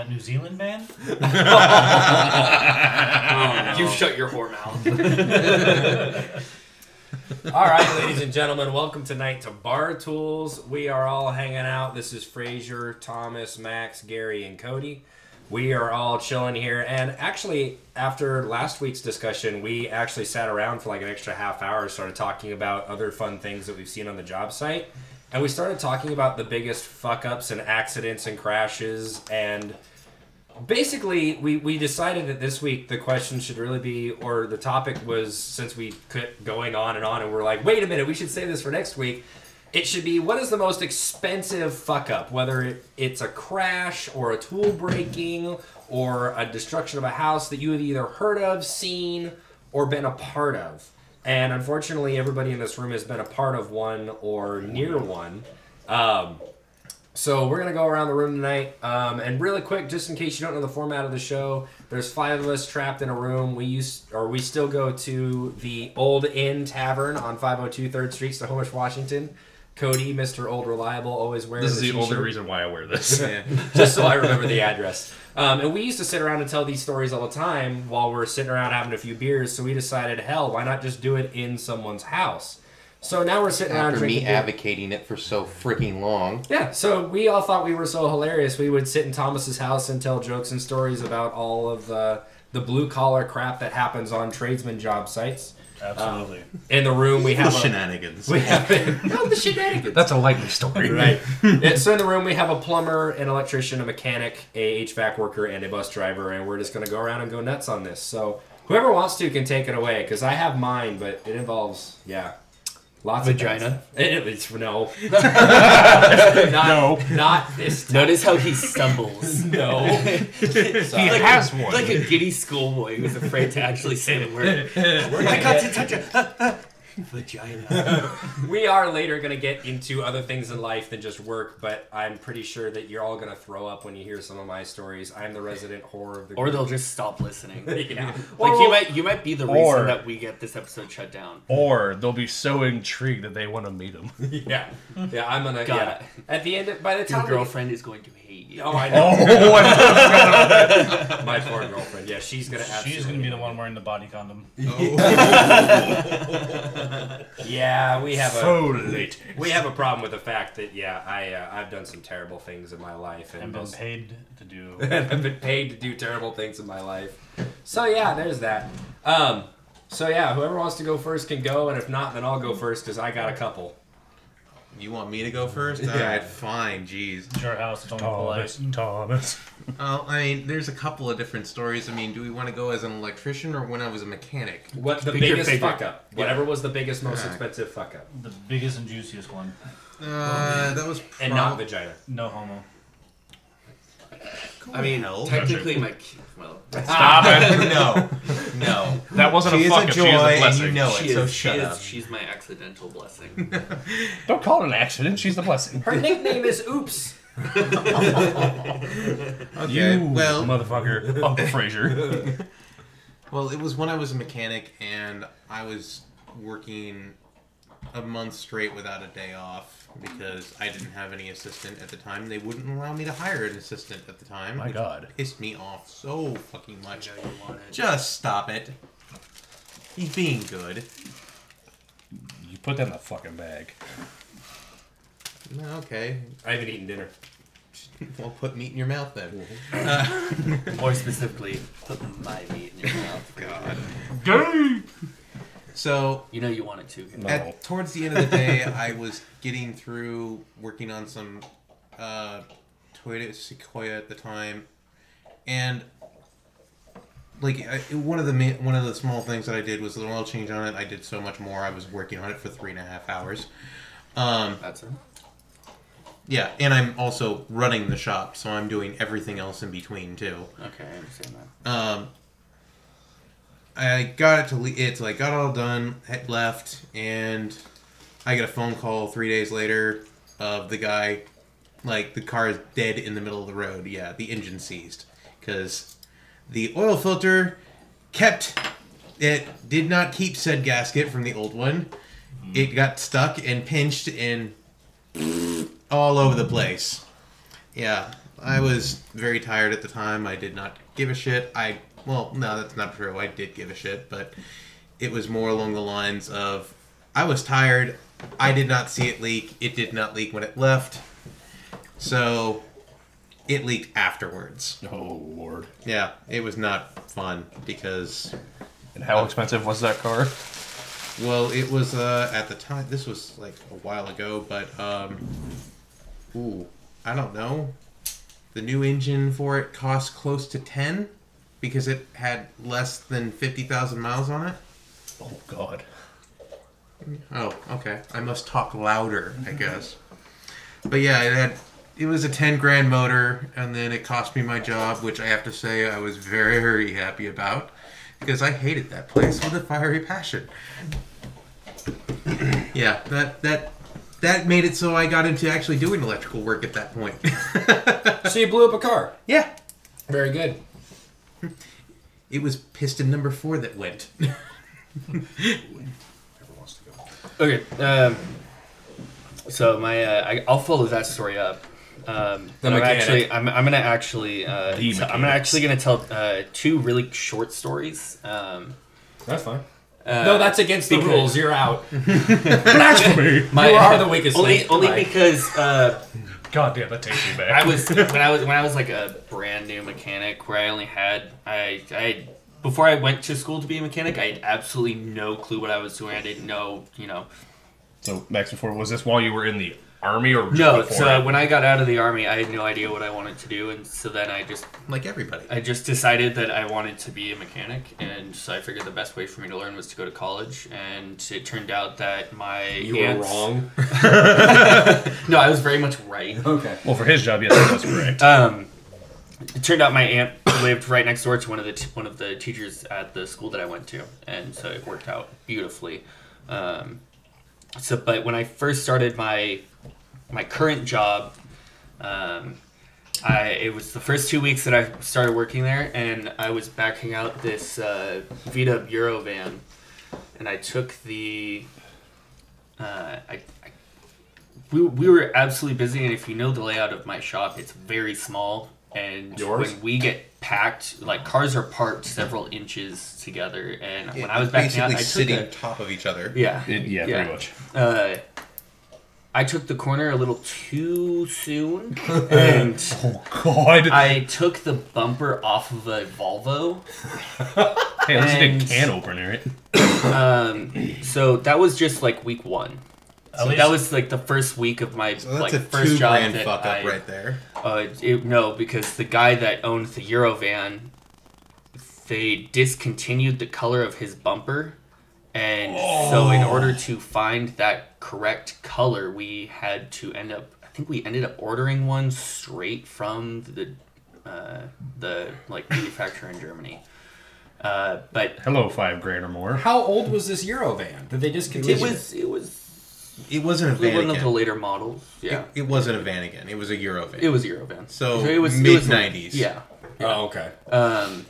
That New Zealand band? Oh, You shut your whore mouth. All right, ladies and gentlemen, welcome tonight to Bar Tools. We are all hanging out. This is Frazier, Thomas, Max, Gary, and Cody. We are all chilling here, and actually, after last week's discussion, we actually sat around for like an extra half hour, started talking about other fun things that we've seen on the job site, and we started talking about the biggest fuck ups and accidents and crashes and basically we, we decided that this week the question should really be or the topic was since we kept going on and on and we're like wait a minute we should save this for next week it should be what is the most expensive fuck up whether it, it's a crash or a tool breaking or a destruction of a house that you have either heard of seen or been a part of. And unfortunately everybody in this room has been a part of one or near one. Um, so we're gonna go around the room tonight, um, and really quick, just in case you don't know the format of the show, there's five of us trapped in a room. We used, or we still go to the Old Inn Tavern on 502 Third Street, Snohomish, Washington. Cody, Mr. Old Reliable, always wears. This is the only reason why I wear this. just so I remember the address. Um, and we used to sit around and tell these stories all the time while we're sitting around having a few beers. So we decided, hell, why not just do it in someone's house? So now we're sitting around After me drinking beer. advocating it for so freaking long. Yeah, so we all thought we were so hilarious. We would sit in Thomas's house and tell jokes and stories about all of the the blue collar crap that happens on tradesman job sites. Absolutely. Um, in the room, we have a, shenanigans. we have oh, the shenanigans. That's a likely story. right. Yeah, so in the room, we have a plumber, an electrician, a mechanic, a HVAC worker, and a bus driver, and we're just gonna go around and go nuts on this. So whoever wants to can take it away because I have mine, but it involves yeah. Lots Vagina? of things. It, it's no, not, No. not this time. Notice how he stumbles. No. He Sorry. has one. like a giddy schoolboy who's afraid to actually say the word. I gonna got to touch a vagina. we are later going to get into other things in life than just work, but I'm pretty sure that you're all going to throw up when you hear some of my stories. I'm the resident horror of the group. Or they'll just stop listening. yeah. Like Or- you might, you might be the reason Or- that we get this episode shut down. Or they'll be so intrigued that they want to meet him. Yeah. Yeah, I'm going to. Got Yeah. At the end, of, by the Your time. we- girlfriend is going to hate you. Oh, I know. Oh, I My poor girlfriend. Yeah, she's going to She's going to be the one wearing the body condom. Yeah, we have a. so late. We have a problem with the fact that yeah, I uh, I've done some terrible things in my life and And been paid to do. and I've been paid to do terrible things in my life. So yeah, there's that. Um, so yeah, whoever wants to go first can go, and if not, then I'll go first because I got a couple. You want me to go first? Yeah. Alright, fine, jeez. It's your house. It's only Thomas. Thomas. Well, I mean, there's a couple of different stories. I mean, do we want to go as an electrician or when I was a mechanic? What the Pick your biggest favorite. fuck up? Whatever was the biggest, most Yeah. expensive fuck up, The biggest and juiciest one. Uh, that was and not vagina. No homo. I mean, Hell. technically, my well, Stop it. no, no. That wasn't She a is fuck a joy, She is a and you know she it. So is, she shut is, up. she's my accidental blessing. Don't call it an accident. She's the blessing. Her nickname is Oops. Okay, You well, motherfucker, Uncle Fraser. Well, it was when I was a mechanic and I was working a month straight without a day off because I didn't have any assistant at the time. They wouldn't allow me to hire an assistant at the time. My which God. Pissed me off so fucking I much. know you. Just stop it. He's being good. You put that in the fucking bag. No, Okay. I haven't eaten dinner. Well, put meat in your mouth then. Mm-hmm. Uh, More specifically, put my meat in your mouth. God. Gay. So You know you want it too. No. at towards the end of the day, I was getting through working on some uh, Toyota Sequoia at the time, and like I, one of the ma- one of the small things that I did was an oil change on it. I did so much more. I was working on it for three and a half hours. Um, That's it. yeah, and I'm also running the shop, so I'm doing everything else in between too. Okay, I understand that. Um, I got it to le- it's like got all done, had left, and I get a phone call three days later of the guy, like the car is dead in the middle of the road. Yeah, the engine seized because the oil filter kept it did not keep said gasket from the old one. Mm-hmm. It got stuck and pinched and all over the place. Yeah, I was very tired at the time. I did not give a shit. I well, no, that's not true. I did give a shit, but it was more along the lines of I was tired. I did not see it leak. It did not leak when it left. So it leaked afterwards. Oh lord. Yeah, it was not fun because And how expensive was that car? well, it was uh, at the time. This was like a while ago, but um, ooh, I don't know. The new engine for it cost close to ten because it had less than fifty thousand miles on it. Oh god. Oh, okay. I must talk louder, I guess. But yeah, it had it was a ten grand motor, and then it cost me my job, which I have to say I was very very happy about because I hated that place with a fiery passion. yeah, that that that made it so I got into actually doing electrical work at that point. So you blew up a car. yeah, Very good. It was piston number four that went. Okay. Um, so my, uh, I, I'll follow that story up. Um, The I'm mechanic. actually, I'm, I'm gonna actually, uh, The t- I'm mechanics. actually gonna tell uh, two really short stories. Um, That's fine. uh, no, that's against the because- rules. You're out. Blasphemy! my, you are the weakest Only, link. only Right. because uh, God damn, that takes me back. I was when I was when I was like a brand new mechanic where I only had I I before I went to school to be a mechanic I had absolutely no clue what I was doing. I didn't know you know So Max, before was this while you were in the army or just no. So that? when I got out of the army, I had no idea what I wanted to do, and so then I just like everybody. I just decided that I wanted to be a mechanic, and so I figured the best way for me to learn was to go to college, and it turned out that my You were wrong. No, I was very much right. Okay. well, for his job, yes, that was correct. Um, it turned out my aunt lived right next door to one of the t- one of the teachers at the school that I went to, and so it worked out beautifully. Um, so, but when I first started my my current job, um, I it was the first two weeks that I started working there, and I was backing out this uh, Vita Bureau van, and I took the. Uh, I, I we, we were absolutely busy, and if you know the layout of my shop, it's very small. And Yours? when we get packed, like cars are parked several inches together. And when I was backing out, basically I took sitting a, top of each other. yeah, It- yeah, yeah. pretty much. uh, I took the corner a little too soon, and Oh God! I took the bumper off of a Volvo. hey, at least you and- can opener it. Um, so that was just like week one. At So least- that was like the first week of my So that's like a first two job grand that fuck up I, right there. Uh, it, no, because the guy that owned the Eurovan, they discontinued the color of his bumper, and so in order to find that correct color, we had to end up. I think we ended up ordering one straight from the uh, the like manufacturer in Germany. Uh, but Hello, five grand or more. How old was this Eurovan? Did they discontinue? it was it was It wasn't a one van of the again. later models. Yeah, It, it wasn't a van again. It was a Eurovan. it was Eurovan. So, it was mid- 90s. Yeah. Oh, okay. Um,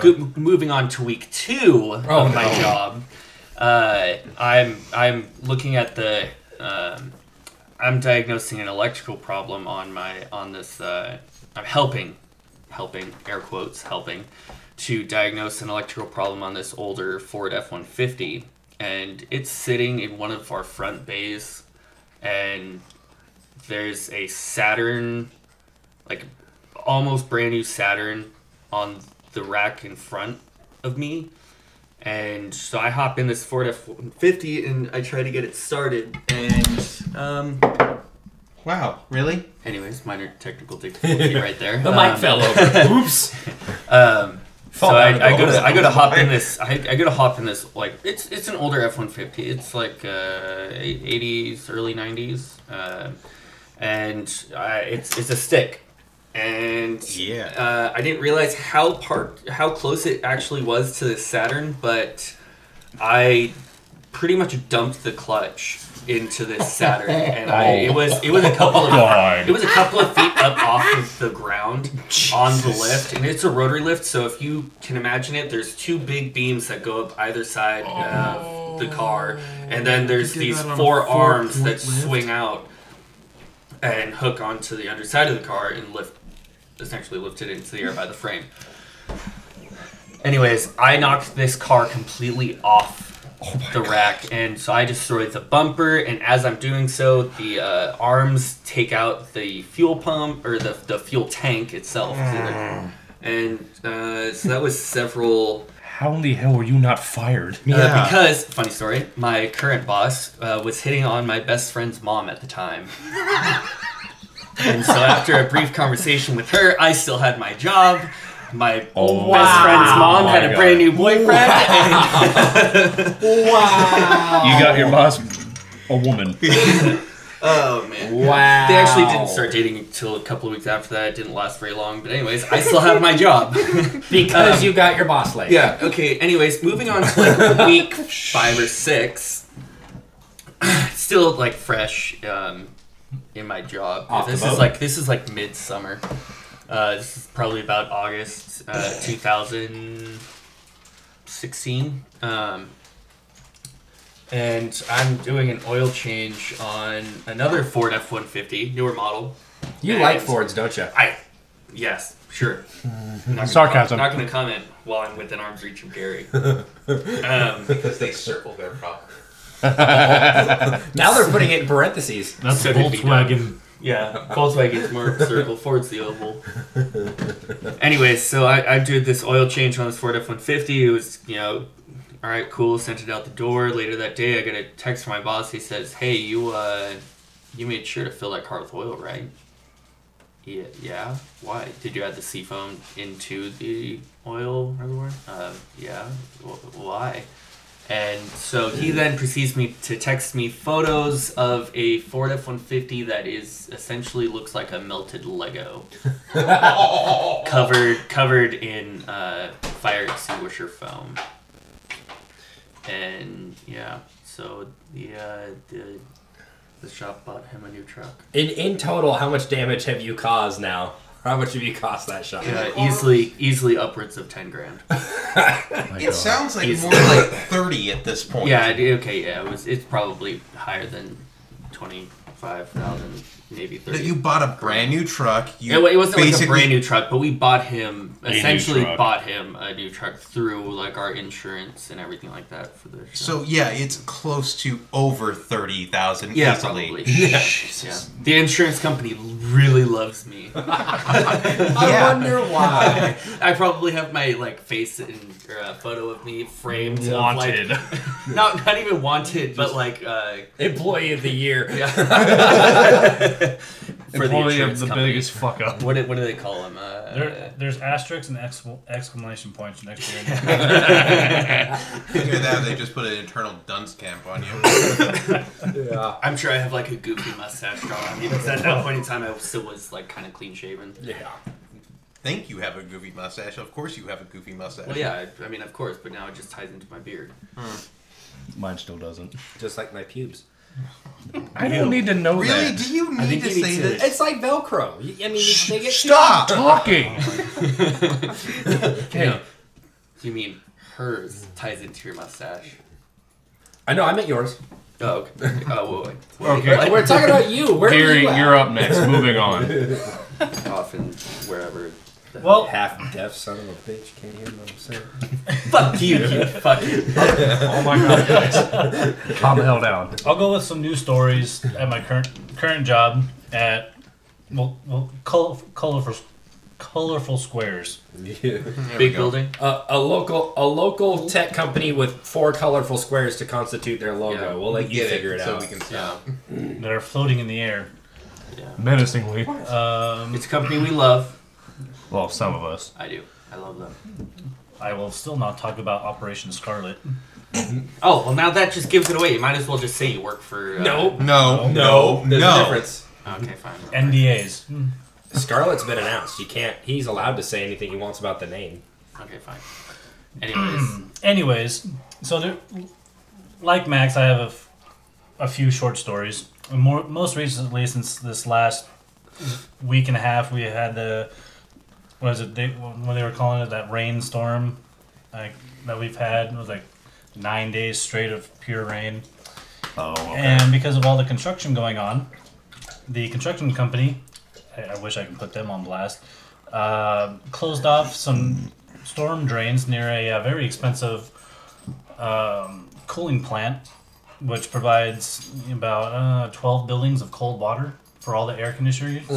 go- moving on to week two of Oh, my no. job, uh, I'm I'm looking at the um, I'm diagnosing an electrical problem on my on this. Uh, I'm helping, helping air quotes helping to diagnose an electrical problem on this older Ford F one fifty, and it's sitting in one of our front bays, and there's a Saturn, like almost brand new Saturn on the rack in front of me. And so I hop in this Ford F 150 and I try to get it started. And, um, Wow, really? anyways, minor technical difficulty right there. The mic Um, fell over. Oops. Um, so I, I go to. I go to hop in this I, I go to hop in this like it's it's an older F one fifty it's like uh, eighties early nineties uh, and uh, it's it's a stick and Yeah. uh, I didn't realize how part how close it actually was to the Saturn but I pretty much dumped the clutch into this Saturn and I oh it was it was a couple of God. it was a couple of feet up off of the ground on the lift, and it's a rotary lift. So if you can imagine it, there's two big beams that go up either side of the car, and then oh. there's these that on a four arms that swing out. and hook onto the underside of the car and lift, essentially lift it into the air by the frame. Anyways, I knocked this car completely off the rack, and so I destroyed the bumper. And as I'm doing so, the uh, arms take out the fuel pump or the, the fuel tank itself. And uh, so that was several. How in the hell were you not fired? Uh, Yeah. because, funny story, my current boss uh, was hitting on my best friend's mom at the time. and so after a brief conversation with her, I still had my job. My Oh, best friend's mom my had a God. brand new boyfriend. and- Wow. You got your boss, a woman. oh, man. Wow. They actually didn't start dating until a couple of weeks after that. It didn't last very long. But, anyways, I still have my job. because Um, you got your boss late. Yeah. Okay. Anyways, moving on to like week five or six. Still like fresh um, in my job. Off the this boat? is like this is like midsummer. Uh, this is probably about August uh, 2016. Um, and I'm doing an oil change on another Ford F-150, newer model. You And- like Fords, don't you? I, yes, sure. Not gonna Sarcasm. com- not going to comment while I'm within arm's reach of Gary. Um, Because they circle their problem. Now they're putting it in parentheses. That's So did Volkswagen. Yeah, Volkswagen's more circle, Ford's the oval. Anyways, so I, I did this oil change on this Ford F-150. It was, you know, all right, cool. Sent it out the door. Later that day, I get a text from my boss. He says, "Hey, you uh, you made sure to fill that car with oil, right?" Yeah. Yeah. Why? Did you add the seafoam into the oil reservoir? Um, yeah. Wh- Why? And so he then proceeds me to text me photos of a Ford F one fifty that is essentially looks like a melted Lego, covered covered in uh, fire extinguisher foam. And yeah, so the uh, the the shop bought him a new truck. In in total, how much damage have you caused now? How much have you cost that shop? Yeah, easily easily upwards of ten grand. It sounds like He's- more like 30 at this point. Yeah, it- okay, yeah, it was. It's probably higher than twenty five thousand, maybe That thirty. you bought a brand new truck. You it, it wasn't like a brand new truck, but we bought him essentially bought him a new truck through like our insurance and everything like that for the. Show. So yeah, it's close to over 30,000 yeah, easily. probably. Yeah. The insurance company really loves me. I Yeah. wonder why. I probably have my like face and or a photo of me framed. of, Wanted. like, not not even wanted, but like uh, Employee of the year. yeah. For the Employee of the company. biggest fuck up. What do, what do they call them? Uh, There, there's asterisks and excla- exclamation points next to it. Either that, or they just put an internal dunce camp on you. Yeah. I'm sure I have like a goofy mustache drawn on me, at that point in time I still was like kind of clean shaven. Yeah. Think you have a goofy mustache? Of course you have a goofy mustache. Well, yeah, I, I mean, of course, but now it just ties into my beard. Mine still doesn't. Just like my pubes. I don't need to know Really? that. Do you I need think to you say need to- that? It's like Velcro. You- I mean, you- they get Stop! Talking. Okay. No, you mean hers ties into your mustache? I know. I meant yours. Oh, okay. Oh, wait, wait. Okay. What? We're talking about you. Where Gary, are you at? you're up next. Moving on. off in wherever. Well, half deaf son of a bitch. Can't hear what I'm saying. Fuck you, you fuck you. Oh my god, guys. Calm the hell down. I'll go with some news stories at my current current job at well, well color, colorful colorful squares. There we Big building. Uh, a local a local tech company with four colorful squares to constitute their logo. Yeah, we'll let you Get figure it, so out. we can see. Yeah. that are floating in the air. Menacingly. Um, It's a company we love. Well, some of us. I do. I love them. I will still not talk about Operation Scarlet. Oh well, now that just gives it away. You might as well just say you work for. Uh, No, No, no, no, there's no. a difference. Okay, fine. NDAs. Scarlet's been announced. You can't. He's allowed to say anything he wants about the name. Okay, fine. Anyways, Anyways, so there, like Max, I have a, f- a few short stories. And More, most recently, since this last week and a half, we had the what is it? They, what they were calling it that rainstorm, like that we've had. It was like nine days straight of pure rain. Oh, okay. And because of all the construction going on, the construction company, I, I wish I could put them on blast, uh, closed off some storm drains near a, uh very expensive um, cooling plant, which provides about uh, 12 buildings of cold water for all the air conditioners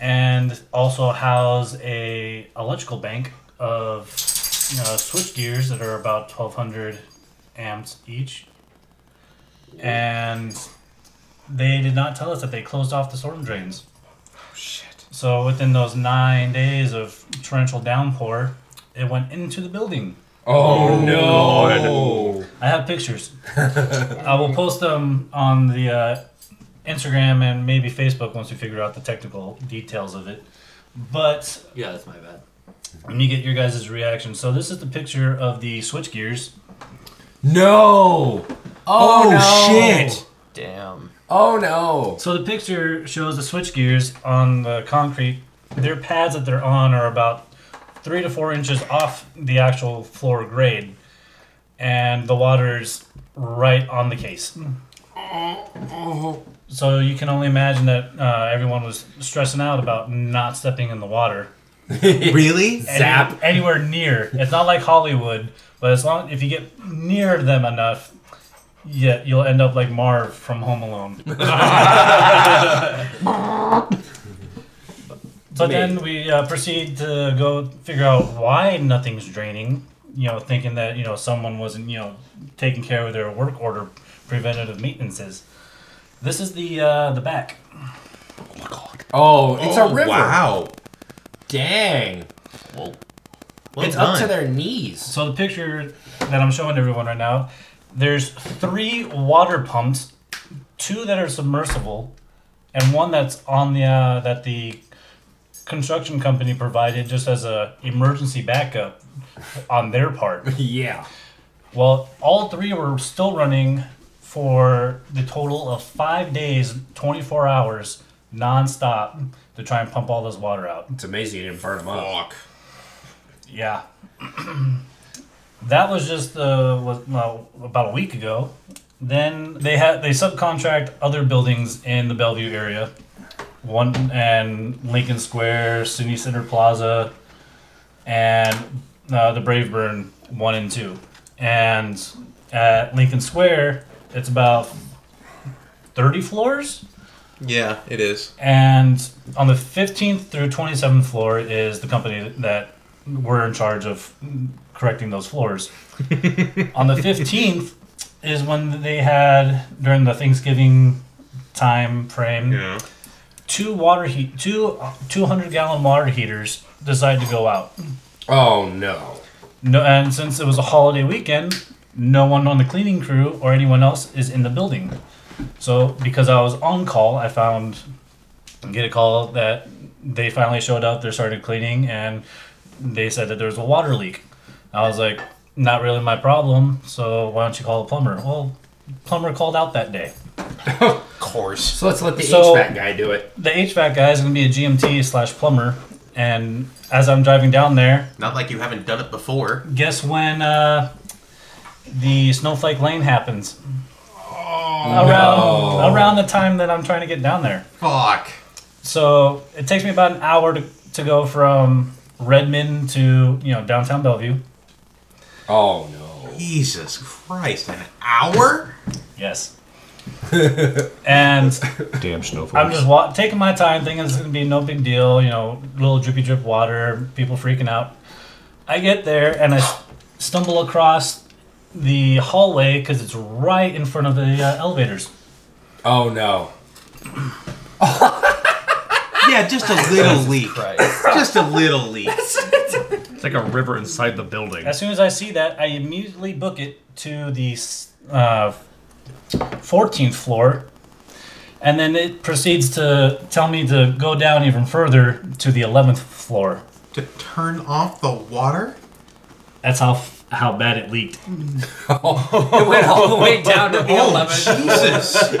and also house a electrical bank of uh, switch gears that are about 1200 amps each. And they did not tell us that they closed off the storm drains. Oh, Shit. so within those nine days of torrential downpour it went into the building. Oh no! i have pictures. I will post them on the uh, instagram and maybe facebook once we figure out the technical details of it but Yeah, that's my bad. Let me get your guys' reaction. So this is the picture of the switch gears. No! Oh, oh, no. shit! Damn. Oh no! So the picture shows the switch gears on the concrete. Their pads that they're on are about three to four inches off the actual floor grade, and the water's right on the case. Uh-huh. So you can only imagine that uh, everyone was stressing out about not stepping in the water. Really? Zap. Anywhere near. It's not like Hollywood, but as long if you get near them enough, yeah, you'll end up like Marv from Home Alone. but then we uh, proceed to go figure out why nothing's draining. You know, thinking that you know someone wasn't you know taking care of their work order preventative maintenances. This is the uh, the back. Oh, it's Oh, a river. Wow. Dang. Well, Well it's done. up to their knees. So the picture that I'm showing everyone right now, there's three water pumps, two that are submersible, and one that's on the uh, that the construction company provided just as a emergency backup on their part. Yeah. Well, all three were still running for the total of five days, 24 hours, nonstop, to try and pump all this water out. It's amazing you didn't burn them up. Fuck. Yeah. that was just uh, was, well, about a week ago. Then they had they subcontract other buildings in the Bellevue area, one and Lincoln Square, City Center Plaza, and uh, the Bravern one and two. And at Lincoln Square, it's about thirty floors. Yeah, it is. And on the 15th through 27th floor is the company that we're in charge of correcting those floors. on the 15th is when they had during the Thanksgiving time frame Yeah. two water heat two 200 gallon water heaters decided to go out. Oh no. No, and since it was a holiday weekend, no one on the cleaning crew or anyone else is in the building. So because I was on call, I found get a call that they finally showed up. They started cleaning, and they said that there was a water leak. I was like, not really my problem. So why don't you call a plumber? Well, plumber called out that day. Of course. So let's let the So- HVAC guy do it. The HVAC guy is going to be a GMT slash plumber, and as I'm driving down there, Not like you haven't done it before. guess when uh, the snowflake lane happens oh, around around the time that i'm trying to get down there Fuck. so it takes me about an hour to, to go from redmond to you know downtown bellevue Oh no. Jesus Christ, an hour? yes and Damn snowflakes. i'm just wa- taking my time thinking it's going to be no big deal you know little drippy drip water people freaking out i get there and I stumble across the hallway because it's right in front of the uh, elevators Oh no. Yeah, just a little leak. Christ. Just a little leak. It's like a river inside the building. As soon as I see that, I immediately book it to the uh, 14th floor, and then it proceeds to tell me to go down even further to the 11th floor. To turn off the water? That's how how bad it leaked. It went all the way down to the Oh, 11. Jesus.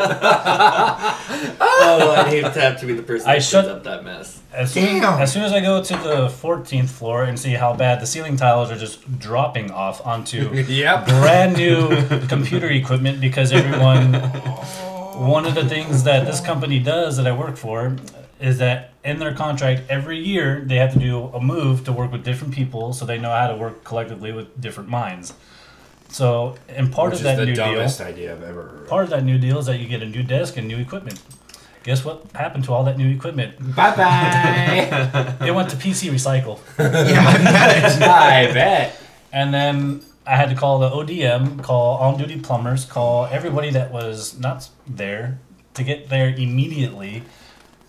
Oh, I hate to have to be the person I that shut- cleans up that mess. As soon, Damn. as soon as I go to the 14th floor and see how bad the ceiling tiles are just dropping off onto Yep. brand new computer equipment because everyone one of the things that this company does that I work for is that in their contract every year they have to do a move to work with different people so they know how to work collectively with different minds. So, and part Which of is that the new deal, dumbest idea I've ever heard. part of that new deal is that you get a new desk and new equipment. Guess what happened to all that new equipment? Bye bye. It went to PC Recycle. I bet. And then I had to call the ODM, call on duty plumbers, call everybody that was not there to get there immediately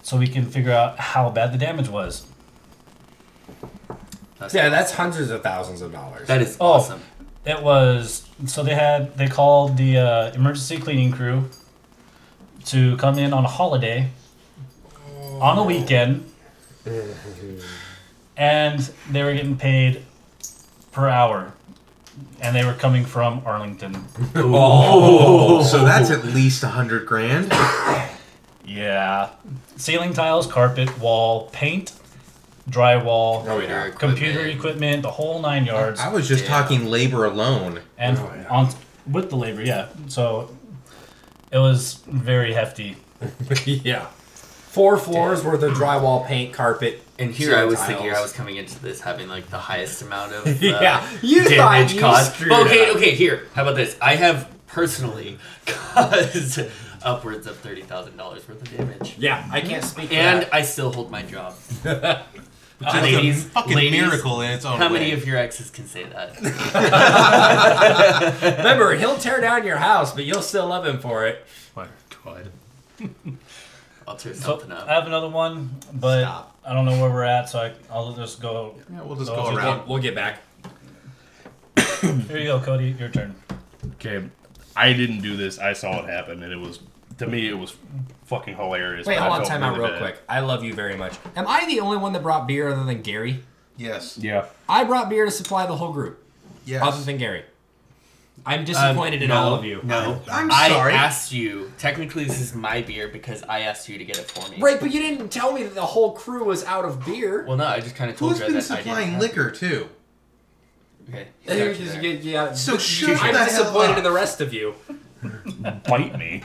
so we can figure out how bad the damage was. That's Yeah, that's hundreds of thousands of dollars. that is Oh. awesome. It was so they had they called the uh, emergency cleaning crew to come in on a holiday on a weekend and they were getting paid per hour and they were coming from Arlington. oh. So that's at least a hundred grand. Yeah. Ceiling tiles, carpet, wall, paint, drywall, Oh, yeah. Your computer equipment, the whole nine yards. I was just Yeah. talking labor alone. and Oh, yeah. on with the labor, yeah. So it was very hefty. yeah. Four floors worth of drywall, paint, carpet. And here ceiling I was tiles. thinking I was coming into this having like the highest amount of uh, Yeah, you thought damage you caused. screwed But okay, up. okay, here. How about this? I have personally caused upwards of thirty thousand dollars worth of damage, Yeah, I can't speak. for and that. I still hold my job. Which is ladies, a fucking ladies, miracle in its own How way. many of your exes can say that? remember he'll tear down your house, but you'll still love him for it. My God. I'll tear So something I up. have another one, but Stop. I don't know where we're at, so I, I'll just go. Yeah, we'll just So go if you around. We'll, we'll get back. Here you go, Cody. Your turn. Okay, I didn't do this. I saw it happen, and it was to me it was fucking hilarious. Wait, but I hold on, felt time out really real bad. quick. I love you very much. Am I the only one that brought beer other than Gary? Yes. Yeah. I brought beer to supply the whole group, Yes. other than Gary. I'm disappointed in Um, no, all of you. No, I'm sorry. I asked you. Technically, this is my beer because I asked you to get it for me. Right, but you didn't tell me that the whole crew was out of beer. Well, no, I just kind of told Who's you been that I didn't supplying have- liquor too? Okay. You- got you you- there. you- yeah, So but shut I'm the hell disappointed up. in the rest of you. Bite me.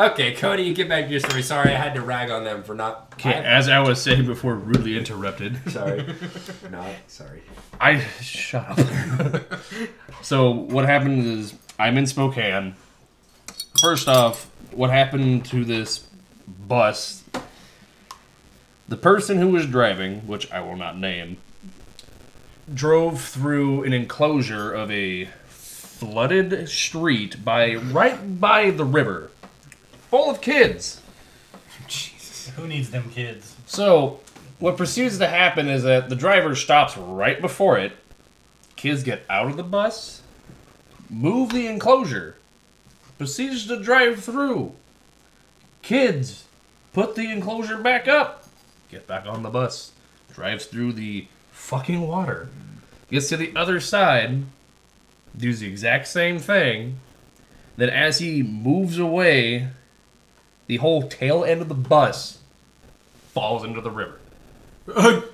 Okay, Cody, you get back to your story. Sorry, I had to rag on them for not. Okay, I- as I was saying before, rudely interrupted. sorry, not sorry. I shut up. so what happened is I'm in Spokane. First off, what happened to this bus? The person who was driving, which I will not name, drove through an enclosure of a flooded street by right by the river, full of kids. Jesus. Who needs them kids? So, what proceeds to happen is that the driver stops right before it. Kids get out of the bus, move the enclosure, proceeds to drive through. Kids put the enclosure back up, get back on the bus, drives through the fucking water, gets to the other side, does the exact same thing. Then, as he moves away, the whole tail end of the bus falls into the river.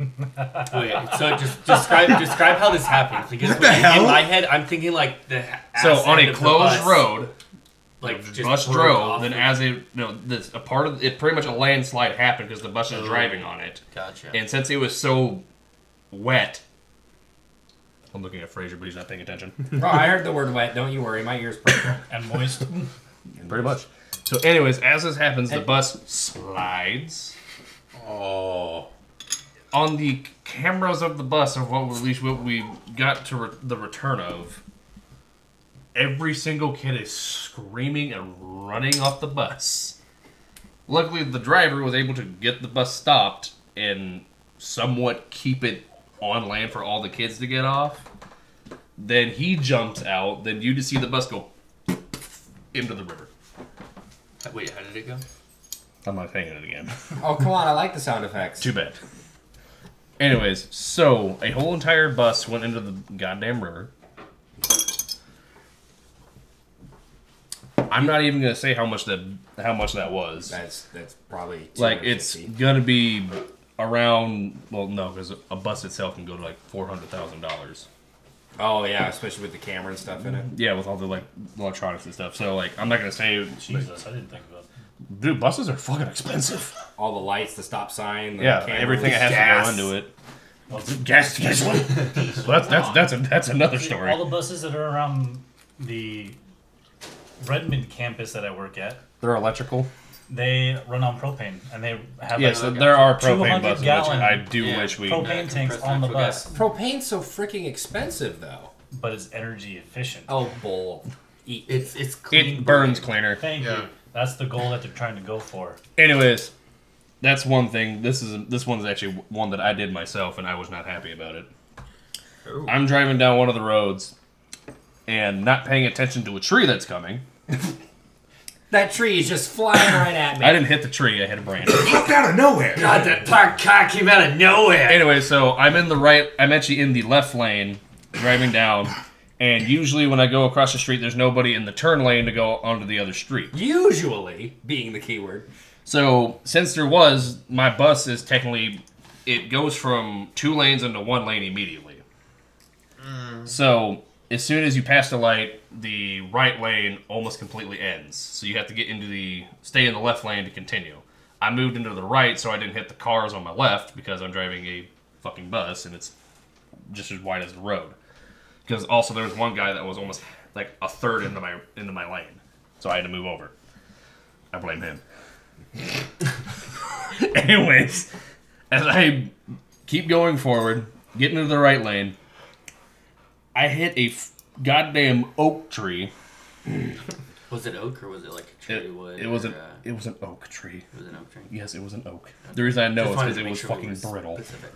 Okay, so just describe describe how this happened because What the in hell? my head I'm thinking like the So on end a of the closed bus, road, like the just bus broke drove. off Then the- as a no, this a part of it, pretty much a landslide happened because the bus was oh, driving on it, gotcha. and since it was so wet, I'm looking at Fraser, but he's not paying attention. Oh, I heard the word wet. Don't you worry, my ears purple. And moist. pretty much. So, anyways, as this happens, the bus slides. Oh. On the cameras of the bus, of what at least what we got to re- the return of, every single kid is screaming and running off the bus. Luckily, the driver was able to get the bus stopped and somewhat keep it on land for all the kids to get off. Then he jumps out. Then you just see the bus go into the river. Wait, how did it go? I'm not saying it again. oh, come on, I like the sound effects. Too bad. Anyways, so a whole entire bus went into the goddamn river. I'm not even gonna say how much that how much that was. That's that's probably Like it's 250. gonna be around. Well, no, because a bus itself can go to like four hundred thousand dollars. Oh yeah, especially with the camera and stuff in it. Yeah, with all the like electronics and stuff. So like, I'm not gonna say, Jesus, I didn't think about. dude, buses are fucking expensive. All the lights, the stop sign, the Yeah, cameras, everything has gas. to go into it. Oh, gas, gas. Well, that's that's that's a, that's another story. All the buses that are around the Redmond campus that I work at, They're electrical. They run on propane, and they have Yes, like there are 200 propane buses, which gallon I do Yeah, wish we. propane tanks compressed on the natural bus, gas. Propane's so freaking expensive though. but it's energy efficient. Oh bull. Eat. It's it's clean. It burns cleaner. Thank Yeah. you. That's the goal that they're trying to go for. Anyways, that's one thing. This is this one's actually one that I did myself, and I was not happy about it. Ooh. I'm driving down one of the roads and not paying attention to a tree that's coming. That tree is just flying right at me. I didn't hit the tree. I hit a branch. Popped out of nowhere. God, that parked car came out of nowhere. anyway, so I'm in the right. I'm actually in the left lane, driving down. And usually, when I go across the street, there's nobody in the turn lane to go onto the other street. Usually being the keyword. So since there was, my bus is technically it goes from two lanes into one lane immediately. Mm. So as soon as you pass the light, the right lane almost completely ends. So you have to get into the stay in the left lane to continue. I moved into the right so I didn't hit the cars on my left because I'm driving a fucking bus and it's just as wide as the road. Because also there was one guy that was almost like a third into my into my lane, so I had to move over. I blame him. Anyways, as I keep going forward, get into the right lane, I hit a f- goddamn oak tree. Was it oak or was it like a tree It, wood? it was or, an uh, it was an oak tree. it was an oak tree. Yes, it was an oak. The reason I know Just is wanted because to it make was sure fucking brittle. Specific.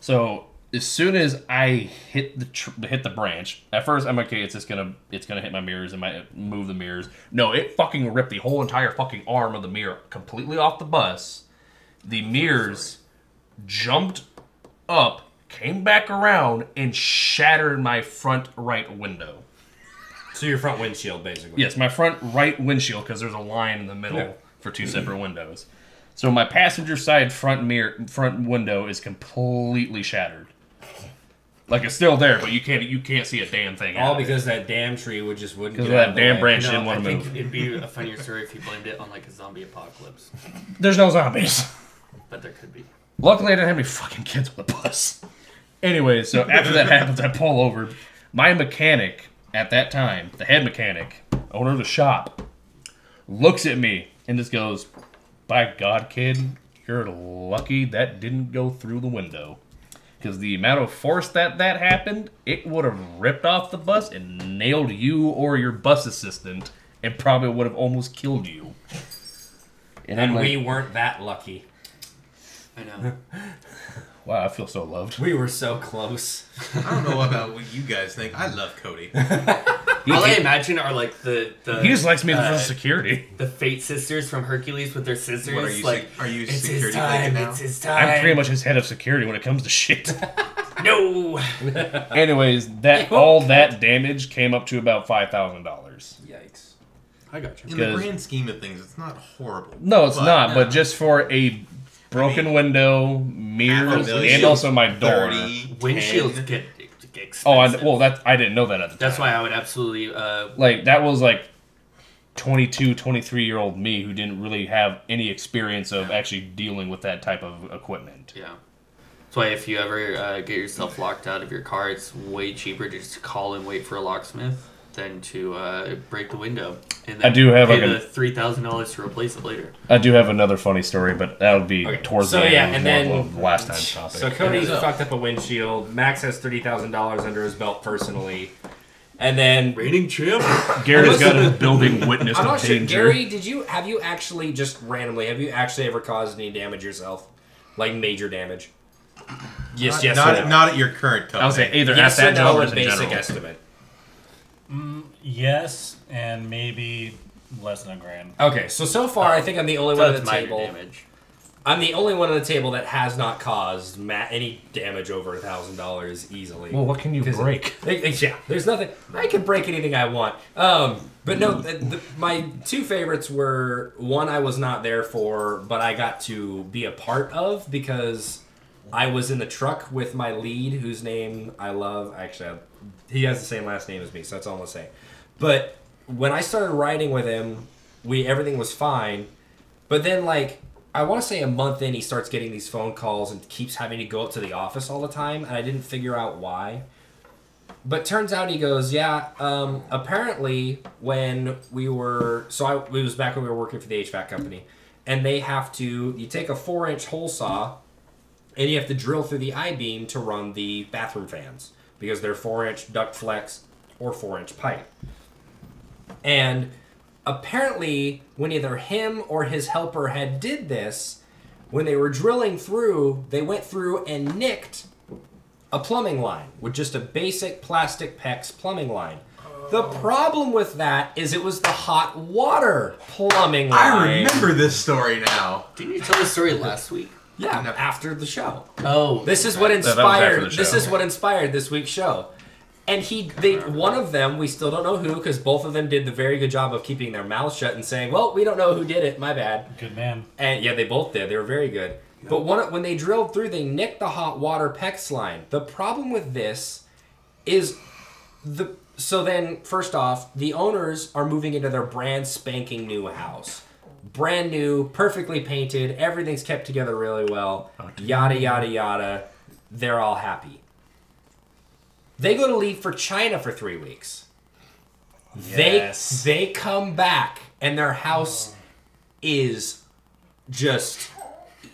So as soon as I hit the tr- hit the branch, at first I'm okay. It's just gonna it's gonna hit my mirrors and might move the mirrors. No, it fucking ripped the whole entire fucking arm of the mirror completely off the bus. The mirrors jumped up, came back around, and shattered my front right window. So your front windshield basically. Yes, my front right windshield because there's a line in the middle Yeah. for two separate windows. So my passenger side front mirror front window is completely shattered. Like it's still there, but you can't you can't see a damn thing. All out of it. because that damn tree would just wouldn't Because get out that damn way. branch No, didn't want I to think move. it'd be a funnier story if you blamed it on like a zombie apocalypse, There's no zombies. but there could be. Luckily, I didn't have any fucking kids on the bus. Anyway, so after that happens, I pull over. My mechanic at that time, the head mechanic, owner of the shop, looks at me and just goes, "By God, kid, you're lucky that didn't go through the window." Because the amount of force that that happened, it would have ripped off the bus and nailed you or your bus assistant, and probably would have almost killed you. And, I'm And like, we weren't that lucky. I know. wow, I feel so loved. We were so close. I don't know about what you guys think. I love Cody. All I imagine are like the the He just likes me uh, for security. the Fate sisters from Hercules with their scissors. What are you? like sec- are you it's his security time. now? It's his time. I'm pretty much his head of security when it comes to shit. no. Anyways, that all that damage came up to about five thousand dollars. Yikes. I got you. In the Because- grand scheme of things, it's not horrible. No, it's But- not. But just for a broken I mean, window, mirrors, million, and also my door. 30, Windshields get expensive. Oh, I, well, that I didn't know that at the time. That's why I would absolutely. Uh, like that was like 22 23 year old me who didn't really have any experience of actually dealing with that type of equipment yeah. That's why if you ever uh, get yourself locked out of your car, it's way cheaper just to just call and wait for a locksmith than to uh, break the window. And then I do have, pay like, the a- three thousand dollars to replace it later. i do have another funny story but that would be Okay, towards so the yeah, end and of then of the last time's topic So Cody fucked up a windshield. Max has thirty thousand dollars under his belt personally, and then Reigning champ. gary's got a building witness I'm of not sure. danger Gary, did you have you actually just randomly have you actually ever caused any damage yourself, like major damage? Yes, Not, yes, not, or no. not at your current company. i would say either yes at that or no, or a just in basic general. estimate. Yes, and maybe less than a grand. Okay, so so far I think I'm the only So one at that's the minor table. damage. I'm the only one at the table that has not caused ma- any damage over a thousand dollars easily. well what can you Because- break Like, like, Yeah, there's nothing. I can break anything I want. Um, but no, the, the, my two favorites were one I was not there for, but I got to be a part of because I was in the truck with my lead, whose name I love. Actually, I, he has the same last name as me, so that's all I'm gonna say. But when I started riding with him, we everything was fine. But then, like, I want to say a month in, he starts getting these phone calls and keeps having to go up to the office all the time, and I didn't figure out why. But turns out he goes, yeah. Um, apparently, when we were so I it was back when we were working for the HVAC company, and they have to you take a four inch hole saw, and you have to drill through the I beam to run the bathroom fans because they're four inch duct flex or four inch pipe. And apparently, when either him or his helper had did this, when they were drilling through, they went through and nicked a plumbing line with just a basic plastic PEX plumbing line. The oh. problem with that is it was the hot water plumbing line. I remember this story now. Didn't you tell the story last week? Yeah, after the show. Oh, This is what that was after inspired. the This show. is what inspired this week's show. And he, they, one of them, we still don't know who, because both of them did the very good job of keeping their mouths shut and saying, "Well, we don't know who did it. My bad." Good man. And yeah, they both did. They were very good. But one, when they drilled through, they nicked the hot water PEX line. The problem with this is the so then first off, the owners are moving into their brand spanking new house. Brand new, perfectly painted, everything's kept together really well. Yada yada yada. They're all happy. They go to leave for China for 3 weeks. Yes. They they come back and their house is just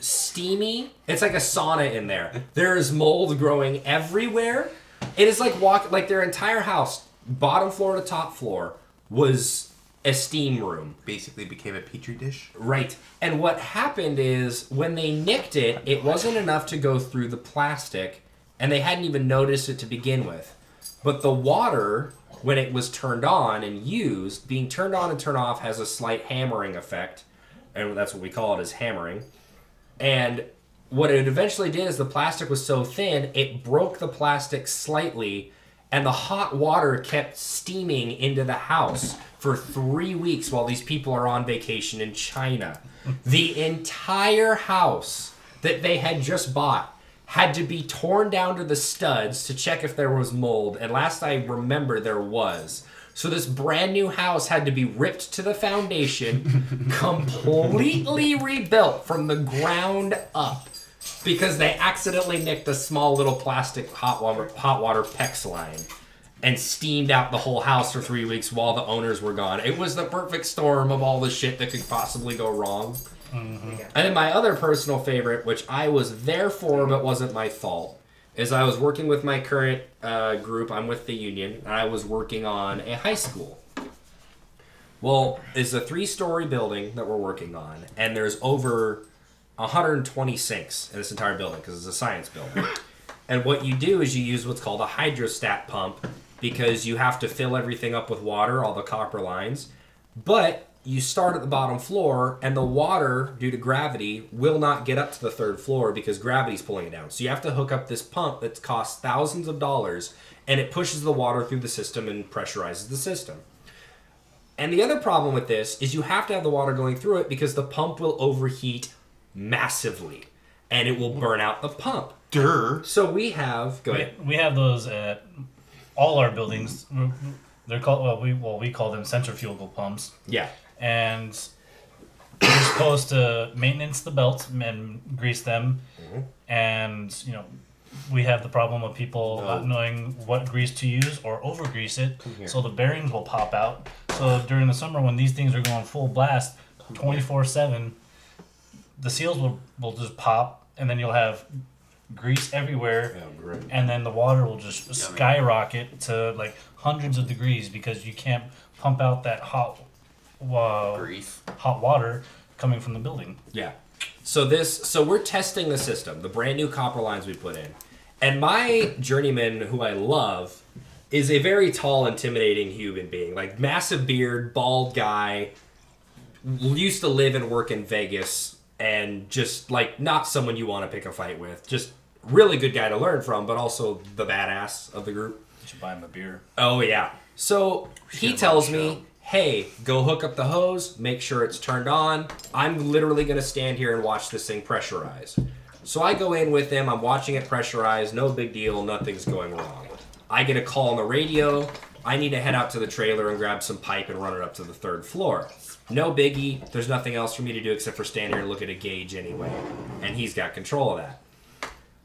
steamy. It's like a sauna in there. There is mold growing everywhere. It is like walk like their entire house, bottom floor to top floor, was a steam room. Basically became a petri dish. Right. And what happened is when they nicked it, it wasn't enough to go through the plastic, and they hadn't even noticed it to begin with. But the water, when it was turned on and used, being turned on and turned off has a slight hammering effect, and that's what we call it is hammering. And what it eventually did is the plastic was so thin, it broke the plastic slightly, and the hot water kept steaming into the house for three weeks while these people are on vacation in China. the entire house that they had just bought had to be torn down to the studs to check if there was mold, and last I remember, there was. So this brand new house had to be ripped to the foundation, completely rebuilt from the ground up, because they accidentally nicked a small little plastic hot water hot water PEX line and steamed out the whole house for three weeks while the owners were gone. It was the perfect storm of all the shit that could possibly go wrong. And then my other personal favorite, which I was there for but wasn't my fault, is I was working with my current uh, group. I'm with the union, and I was working on a high school. Well, it's a three-story building that we're working on, and there's over 120 sinks in this entire building because it's a science building. And what you do is you use what's called a hydrostat pump because you have to fill everything up with water, all the copper lines. But you start at the bottom floor, and the water, due to gravity, will not get up to the third floor because gravity's pulling it down. So you have to hook up this pump that costs thousands of dollars, and it pushes the water through the system and pressurizes the system. And the other problem with this is you have to have the water going through it because the pump will overheat massively and it will burn out the pump. Durr. So we have go ahead. We have those at all our buildings. They're called well we well we call them centrifugal pumps, Yeah. and you're supposed to maintenance the belts and grease them, mm-hmm. and you know we have the problem of people not knowing what grease to use or over grease it, so the bearings will pop out. So during the summer when these things are going full blast, twenty four seven, the seals will will just pop, and then you'll have grease everywhere great. and then the water will just skyrocket to like hundreds of degrees because you can't pump out that hot uh, Grease. hot water coming from the building. Yeah. So this so we're testing the system, the brand new copper lines we put in. And my journeyman who I love is a very tall, intimidating human being. Like massive beard, bald guy, used to live and work in Vegas and just like not someone you want to pick a fight with. Just really good guy to learn from, but also the badass of the group. You should buy him a beer. Oh yeah. So he tells me, "Hey, go hook up the hose. Make sure it's turned on. I'm literally gonna stand here and watch this thing pressurize." So I go in with him. I'm watching it pressurize. No big deal. Nothing's going wrong. I get a call on the radio. I need to head out to the trailer and grab some pipe and run it up to the third floor. No biggie. There's nothing else for me to do except for stand here and look at a gauge anyway. And he's got control of that.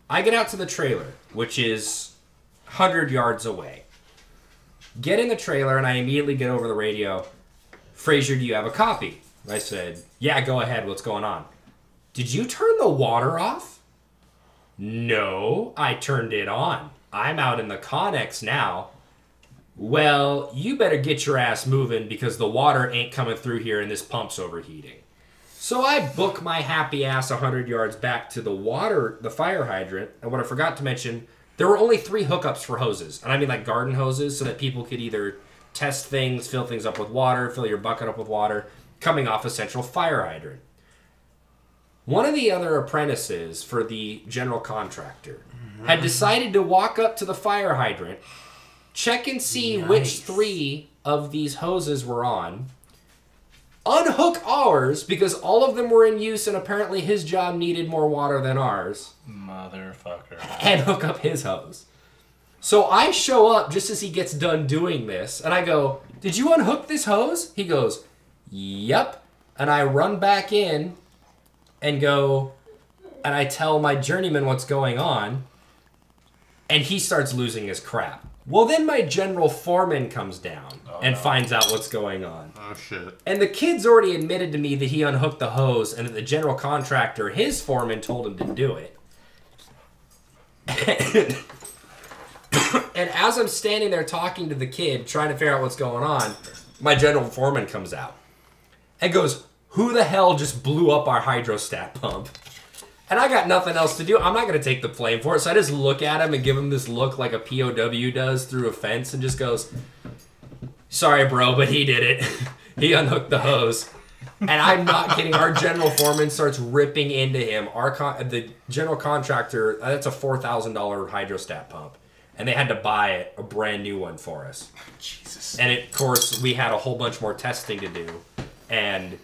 I get out to the trailer, which is 100 yards away. Get in the trailer, and I immediately get over the radio. Fraser, do you have a copy? I said, Yeah, go ahead. What's going on? Did you turn the water off? No, I turned it on. I'm out in the Connex now. Well, you better get your ass moving because the water ain't coming through here and this pump's overheating. So I book my happy ass 100 yards back to the water, the fire hydrant. And what I forgot to mention, there were only three hookups for hoses. And I mean like garden hoses so that people could either test things, fill things up with water, fill your bucket up with water, coming off a central fire hydrant. One of the other apprentices for the general contractor had mm-hmm. decided to walk up to the fire hydrant, check and see which three of these hoses were on, unhook ours because all of them were in use and apparently his job needed more water than ours, Motherfucker. and hook up his hose. So I show up just as he gets done doing this, and I go, Did you unhook this hose? He goes, Yep. And I run back in and go, and I tell my journeyman what's going on, and he starts losing his crap. Well, then my general foreman comes down oh, and finds out what's going on. Oh shit. And the kid's already admitted to me that he unhooked the hose and that the general contractor, his foreman, told him to do it. and as I'm standing there talking to the kid, trying to figure out what's going on, my general foreman comes out and goes, Who the hell just blew up our hydrostat pump? And I got nothing else to do. I'm not going to take the blame for it. So I just look at him and give him this look like a POW does through a fence and just goes, Sorry, bro, but he did it. he unhooked the hose. And I'm not kidding. Our general foreman starts ripping into him. Our con- the general contractor, that's a four thousand dollar hydrostat pump, and they had to buy it, a brand new one for us. Jesus. And it, of course, we had a whole bunch more testing to do, and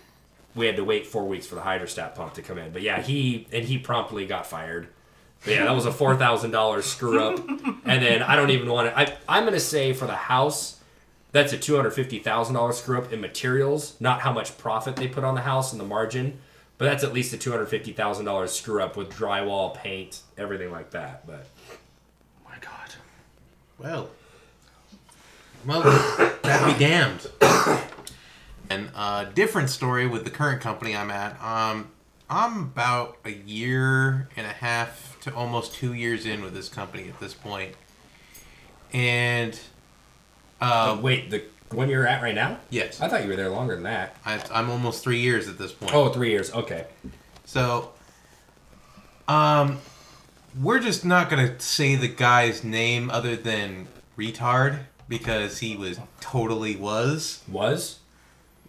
we had to wait four weeks for the hydrostat pump to come in. But yeah, he and he promptly got fired. But yeah, that was a four thousand dollars screw up. And then I don't even want to. I I'm gonna say for the house, that's a two hundred fifty thousand dollars screw up in materials, not how much profit they put on the house and the margin. But that's at least a two hundred fifty thousand dollars screw up with drywall, paint, everything like that. But my god. Well. Well, that be damned. And a different story with the current company I'm at. Um, I'm about a year and a half to almost two years in with this company at this point. And, uh, uh, wait, the one you're at right now? yes, I thought you were there longer than that. I, I'm almost three years at this point. Oh, three years. Okay. So, um, we're just not gonna say the guy's name other than retard because he was totally was. Was?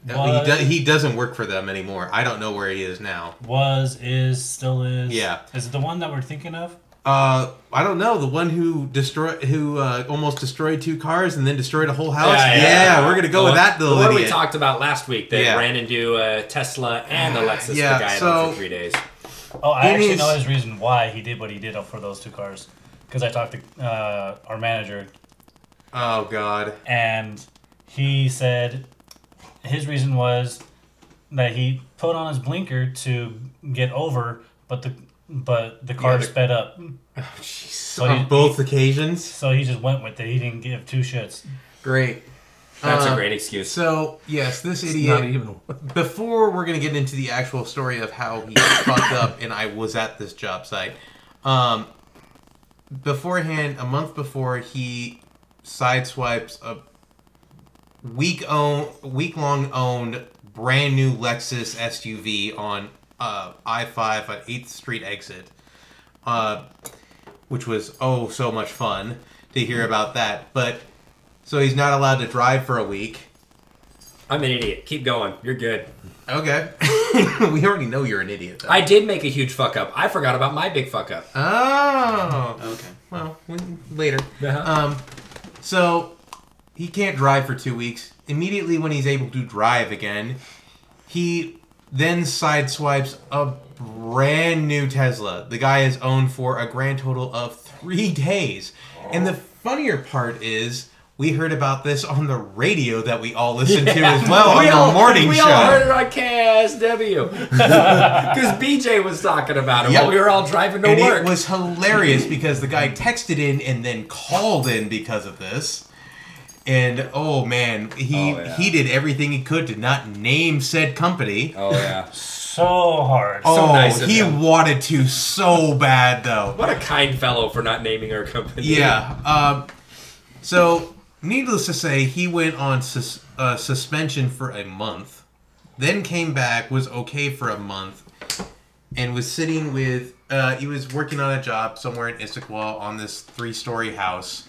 No, he, do, he doesn't work for them anymore. I don't know where he is now. Was, is, still is. Yeah. Is it the one that we're thinking of? Uh, I don't know. The one who destroyed, who uh, almost destroyed two cars and then destroyed a whole house. Yeah, Yeah, yeah. we're gonna go The with one- that The little one we talked about last week that Yeah. ran into a Tesla and a Lexus. Yeah, the guy so- for three days. Oh, I It actually is- know his reason why he did what he did for those two cars. Because I talked to uh, our manager, oh God. and he said his reason was that he put on his blinker to get over, but the but the car Yeah, the- sped up. So he- on both occasions. So he just went with it. He didn't give two shits. Great. That's a Um, great excuse. So yes, this It's idiot. not even. before we're gonna get into the actual story of how he fucked up and I was at this job site, um, beforehand, a month before, he sideswipes a week own week long owned brand new Lexus SUV on uh, I five at Eighth Street exit, uh, which was oh so much fun to hear about that. But so he's not allowed to drive for a week. I'm an idiot. Keep going. You're good. Okay. we already know you're an idiot, though. I did make a huge fuck up. I forgot about my big fuck up. Oh. Okay. Well, we- later. Uh-huh. Um, so he can't drive for two weeks. Immediately when he's able to drive again, he then sideswipes a brand new Tesla. The guy is owned for a grand total of three days. And the funnier part is, we heard about this on the radio that we all listen to as well we on all, the morning we show. all heard it on KISW because BJ was talking about it Yep. while we were all driving to and work. it was hilarious because the guy texted in and then called in because of this. And oh man, he Oh, yeah. he did everything he could to not name said company. oh yeah, So hard. Oh, nice of he him. wanted to so bad though. what a kind fellow for not naming our company. Yeah. Um, so, needless to say, he went on sus- uh, suspension for a month, then came back, was okay for a month, and was sitting with. Uh, he was working on a job somewhere in Issaquah on this three-story house.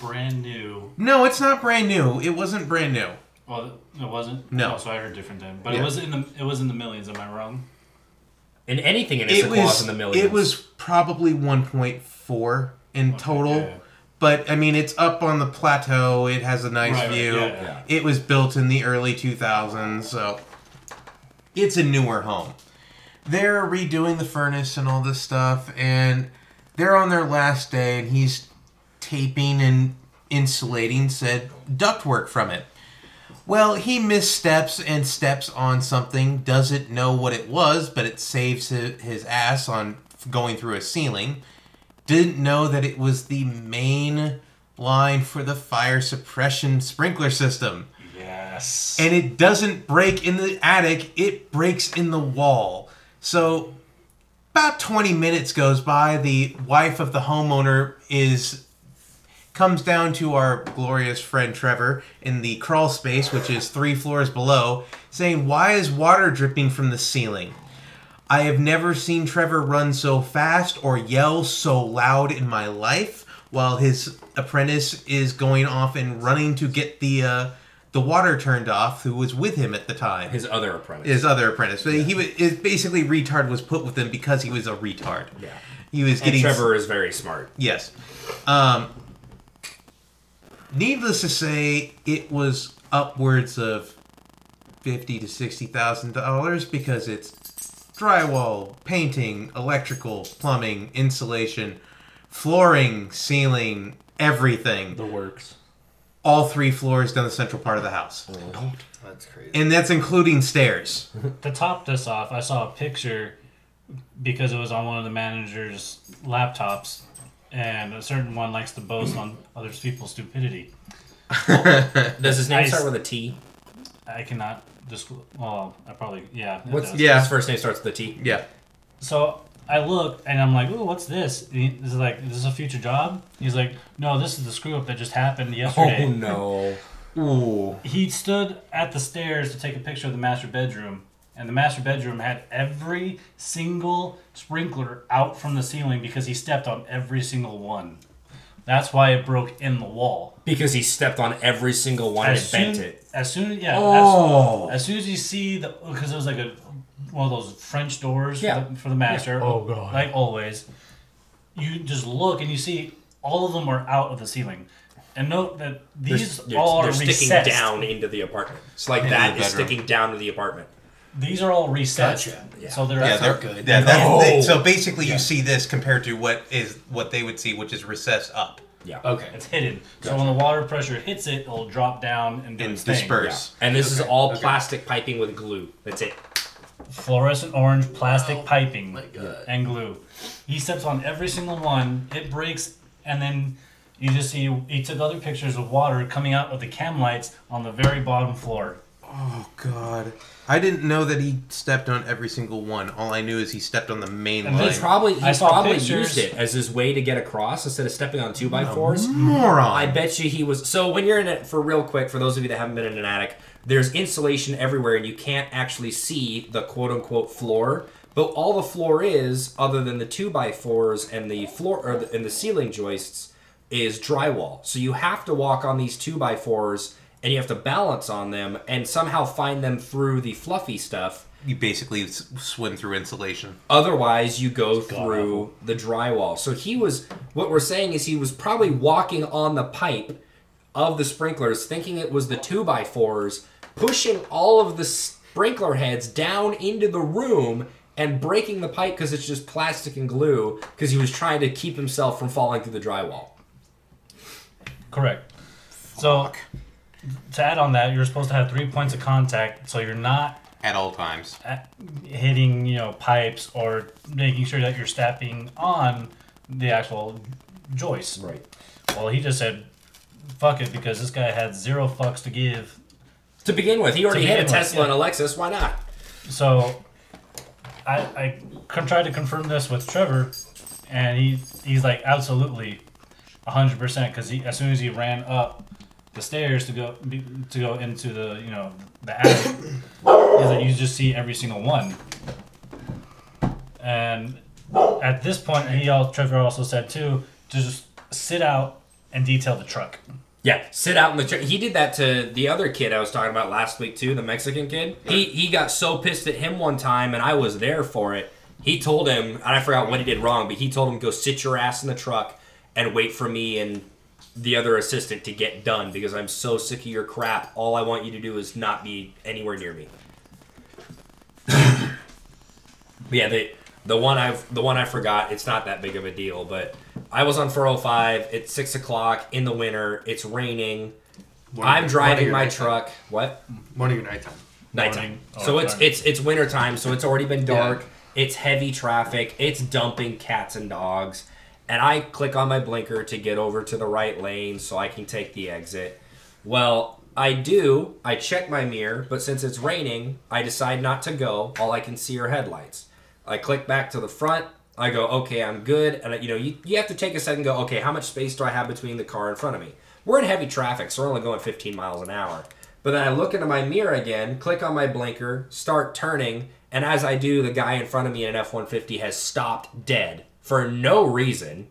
Brand new. No, it's not brand new. It wasn't brand new. Well, it wasn't. No. Oh, so I heard different then. But Yeah. it was in the it was in the millions. Am I wrong? and anything in It Issaquah is was. in the millions. It was probably 1.4 in total. yeah. But I mean, it's up on the plateau. It has a nice Right, right, view. yeah, yeah. It was built in the early 2000s, so it's a newer home. They're redoing the furnace and all this stuff, and they're on their last day, and he's taping and insulating said ductwork from it. Well, he missteps and steps on something, doesn't know what it was, but it saves his ass on going through a ceiling. Didn't know that it was the main line for the fire suppression sprinkler system. Yes. And it doesn't break in the attic, it breaks in the wall. So, about 20 minutes goes by, the wife of the homeowner is comes down to our glorious friend Trevor in the crawl space, which is three floors below, saying, Why is water dripping from the ceiling? I have never seen Trevor run so fast or yell so loud in my life while his apprentice is going off and running to get the uh, the water turned off who was with him at the time. his other apprentice. his other apprentice. So he was is basically retard was put with him because he was a retard. yeah. He was And getting Trevor is very smart. Yes. Um, needless to say, it was upwards of fifty to sixty thousand dollars because it's drywall, painting, electrical, plumbing, insulation, flooring, ceiling, everything. The works. All three floors down the central part of the house, oh. That's crazy. and that's including stairs. to top this off, I saw a picture because it was on one of the manager's laptops, and a certain one likes to boast on other people's stupidity. Does his name Nice. start with a T? I cannot disclose. Well, I probably yeah. it What's does. Yeah. His first name starts with a T. Yeah. So I look and I'm like, "Ooh, what's this?" And he- This is like, "Is this a future job?" He's like, "No, this is the screw up that just happened yesterday." Oh no. Ooh. He stood at the stairs to take a picture of the master bedroom, and the master bedroom had every single sprinkler out from the ceiling because he stepped on every single one. That's why it broke in the wall. Because he stepped on every single one As and bent it. as soon yeah, Oh. as, as soon as you see the because it was like a one of those French doors Yeah. for, the, for the master. Oh, God. Like always, you just look and you see all of them are out of the ceiling, and note that They're, these they're- all they're are sticking recessed. down into the apartment. It's like Into that the is bedroom. sticking down to the apartment. These are all recessed. Gotcha. Yeah. So they're Yeah, they're not good. Yeah, that- No. they- so basically, Yeah. you see this compared to what is what they would see, which is recessed up Yeah. Okay. it's hidden. So when the water pressure hits it, it'll drop down and do and its thing. disperse. Yeah. And this is all okay. plastic piping with glue. That's it. Fluorescent orange plastic piping my God. and glue. He steps on every single one. It breaks, and then you just see he took other pictures of water coming out of the cam lights on the very bottom floor. Oh God, I didn't know that he stepped on every single one. All I knew is he stepped on the main And line. He's probably I he saw probably used it as his way to get across instead of stepping on two by fours. Moron. I bet you he was. So when you're in it, for real quick, for those of you that haven't been in an attic, there's insulation everywhere, and you can't actually see the quote unquote floor. But all the floor is, other than the two by fours and the floor or the, and the ceiling joists, is drywall. So you have to walk on these two by fours, and you have to balance on them, and somehow find them through the fluffy stuff. you basically s- swim through insulation. Otherwise, you go through the drywall. So he was. What we're saying is he was probably walking on the pipe of the sprinklers, thinking it was the two by fours, pushing all of the sprinkler heads down into the room, and breaking the pipe because it's just plastic and glue because he was trying to keep himself from falling through the drywall. Correct. So to add on that, you're supposed to have three points of contact, so you're not At all times. at- hitting you know pipes or making sure that you're stepping on the actual joist. Right. Well, he just said, "Fuck it," because this guy had zero fucks to give. To begin with, he already To hit a begin with, Tesla yeah. and a Lexus. Why not? So, I I con- tried to confirm this with Trevor, and he he's like absolutely, hundred percent. Because he as soon as he ran up the stairs to go to go into the you know the attic, is that you just see every single one. And at this point, he al- Trevor also said too to just sit out and detail the truck. Yeah, sit out in the truck. He did that to the other kid I was talking about last week too, the Mexican kid. He he got so pissed at him one time, and I was there for it. He told him, and I forgot what he did wrong, but he told him go sit your ass in the truck and wait for me and the other assistant to get done because I'm so sick of your crap. All I want you to do is not be anywhere near me. Yeah, the the one I've the one I forgot. It's not that big of a deal, but I was on 405. It's six o'clock in the winter. It's raining. I'm driving my truck. What? Morning or nighttime. Nighttime. Morning. Oh, so it's sorry. it's it's winter time. So it's already been dark. It's heavy traffic. It's dumping cats and dogs. And I click on my blinker to get over to the right lane so I can take the exit. Well, I do. I check my mirror, but since it's raining, I decide not to go. All I can see are headlights. I click back to the front. I go, okay, I'm good. And you know, you, you have to take a second. Go, okay, how much space do I have between the car in front of me? We're in heavy traffic, so we're only going 15 miles an hour. But then I look into my mirror again, click on my blinker, start turning, and as I do, the guy in front of me in an F 150 has stopped dead for no reason.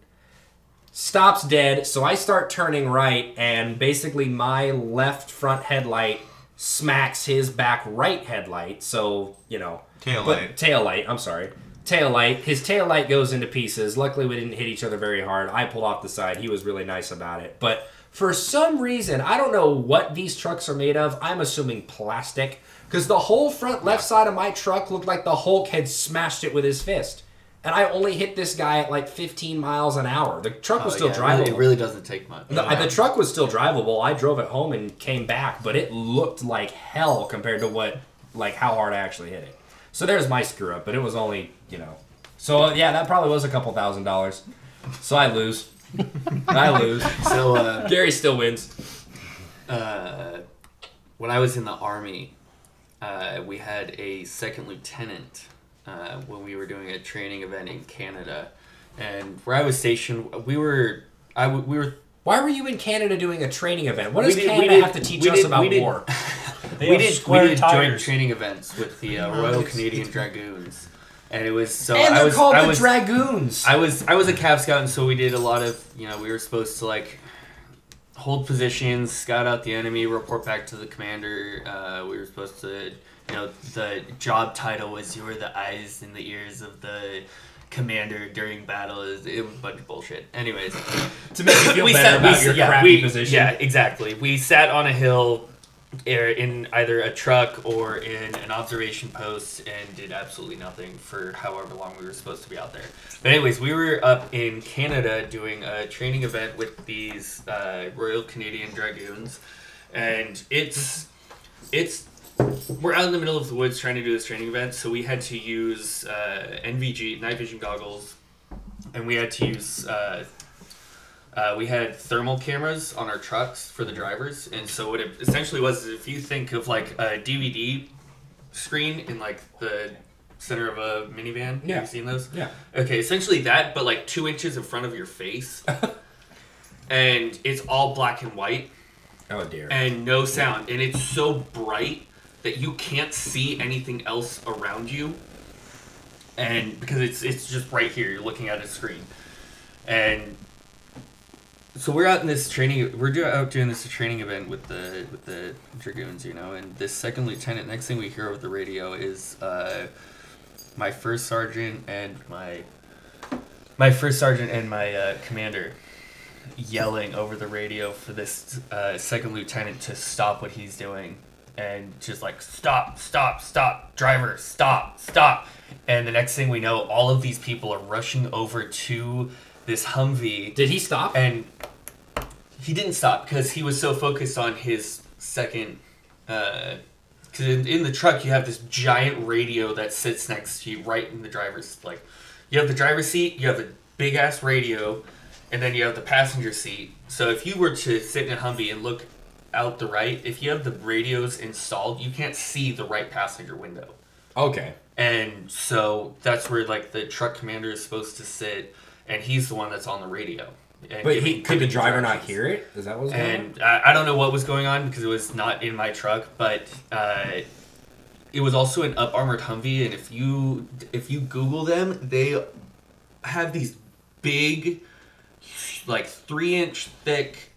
Stops dead, so I start turning right, and basically my left front headlight smacks his back right headlight. So, you know, Tail light. Tail light, I'm sorry. Tail light. His tail light goes into pieces. Luckily, we didn't hit each other very hard. I pulled off the side. He was really nice about it. But for some reason, I don't know what these trucks are made of. I'm assuming plastic. Because the whole front left side of my truck looked like the Hulk had smashed it with his fist. And I only hit this guy at like 15 miles an hour. The truck was Oh, still yeah, drivable. It really doesn't take much. The, the truck was still drivable. I drove it home and came back, but it looked like hell compared to what, like how hard I actually hit it. So there's my screw up, but it was only, you know. So yeah, that probably was a couple thousand dollars. So I lose. I lose. So uh, Gary still wins. uh, when I was in the army, uh, we had a second lieutenant uh, when we were doing a training event in Canada, and where I was stationed, we were I w- we were Why were you in Canada doing a training event? What does did- Canada did- have to teach us did- about we war? They we did we did joint training events with the uh, Royal Canadian Dragoons, and it was so and I they're was called I the was Dragoons. I was I was a Cav Scout, and so we did a lot of you know we were supposed to like hold positions, scout out the enemy, report back to the commander. Uh, we were supposed to you know the job title was you were the eyes and the ears of the commander during battle. It was, it was a bunch of bullshit. Anyways, to make you feel we better sat- about we- your yeah, crappy we- position. Yeah, exactly. We sat on a hill in either a truck or in an observation post and did absolutely nothing for however long we were supposed to be out there. But anyways, we were up in Canada doing a training event with these uh, Royal Canadian Dragoons, and it's it's we're out in the middle of the woods trying to do this training event, so we had to use uh, NVG night vision goggles, and we had to use. Uh, uh, we had thermal cameras on our trucks for the drivers, and so what it essentially was is if you think of like a DVD screen in like the center of a minivan, Yeah. have you seen those? Yeah. Okay, essentially that, but like two inches in front of your face, and it's all black and white Oh dear. and no sound, and it's so bright that you can't see anything else around you, and because it's it's just right here, you're looking at a screen, and so we're out in this training. We're do, out doing this training event with the with the dragoons, you know, and this second lieutenant. Next thing we hear over the radio is uh, my first sergeant and my my first sergeant and my uh, commander yelling over the radio for this uh, second lieutenant to stop what he's doing and just like stop, stop, stop, driver, stop, stop. And the next thing we know, all of these people are rushing over to this Humvee Did he stop? and he didn't stop because he was so focused on his second uh, because in, in the truck you have this giant radio that sits next to you right in the driver's like you have the driver's seat you have a big ass radio and then you have the passenger seat so if you were to sit in a humvee and look out the right if you have the radios installed you can't see the right passenger window Okay. and so that's where like the truck commander is supposed to sit and he's the one that's on the radio and But he could the driver not hear it? Is that what's going on? And I, I don't know what was going on because it was not in my truck, but uh, it was also an up armored Humvee. And if you if you Google them, they have these big, like three inch thick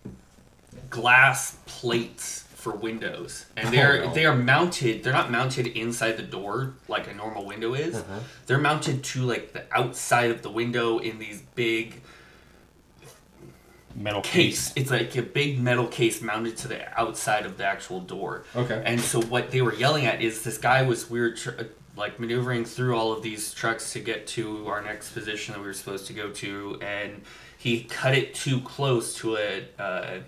glass plates for windows, and they're Oh, no. they are mounted. They're not mounted inside the door like a normal window is. Uh-huh. They're mounted to like the outside of the window in these big Metal case. It's like a big metal case mounted to the outside of the actual door. Okay. And so what they were yelling at is this guy was we were tr- like maneuvering through all of these trucks to get to our next position that we were supposed to go to, and he cut it too close to a. Uh,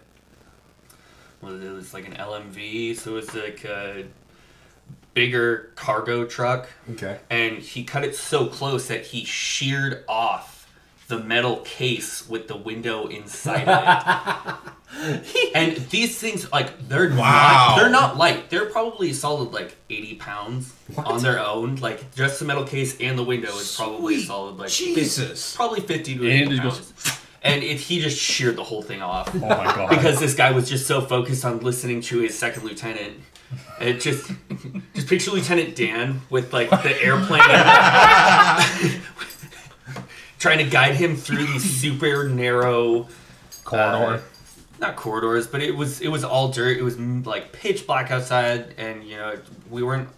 well, it was like an LMTV, so it was like a bigger cargo truck Okay. and he cut it so close that he sheared off the metal case with the window inside of it. and these things, like, they're Wow. not they're not light. They're probably solid like eighty pounds on their own. Like just the metal case and the window is probably Sweet solid like Jesus. probably fifty to eighty it pounds. And it, he just sheared the whole thing off Oh my god. because this guy was just so focused on listening to his second lieutenant. It just just picture Lieutenant Dan with like the airplane trying to guide him through these super narrow corridor. uh, not corridors, but it was it was all dirt. It was mm, like pitch black outside, and you know we weren't.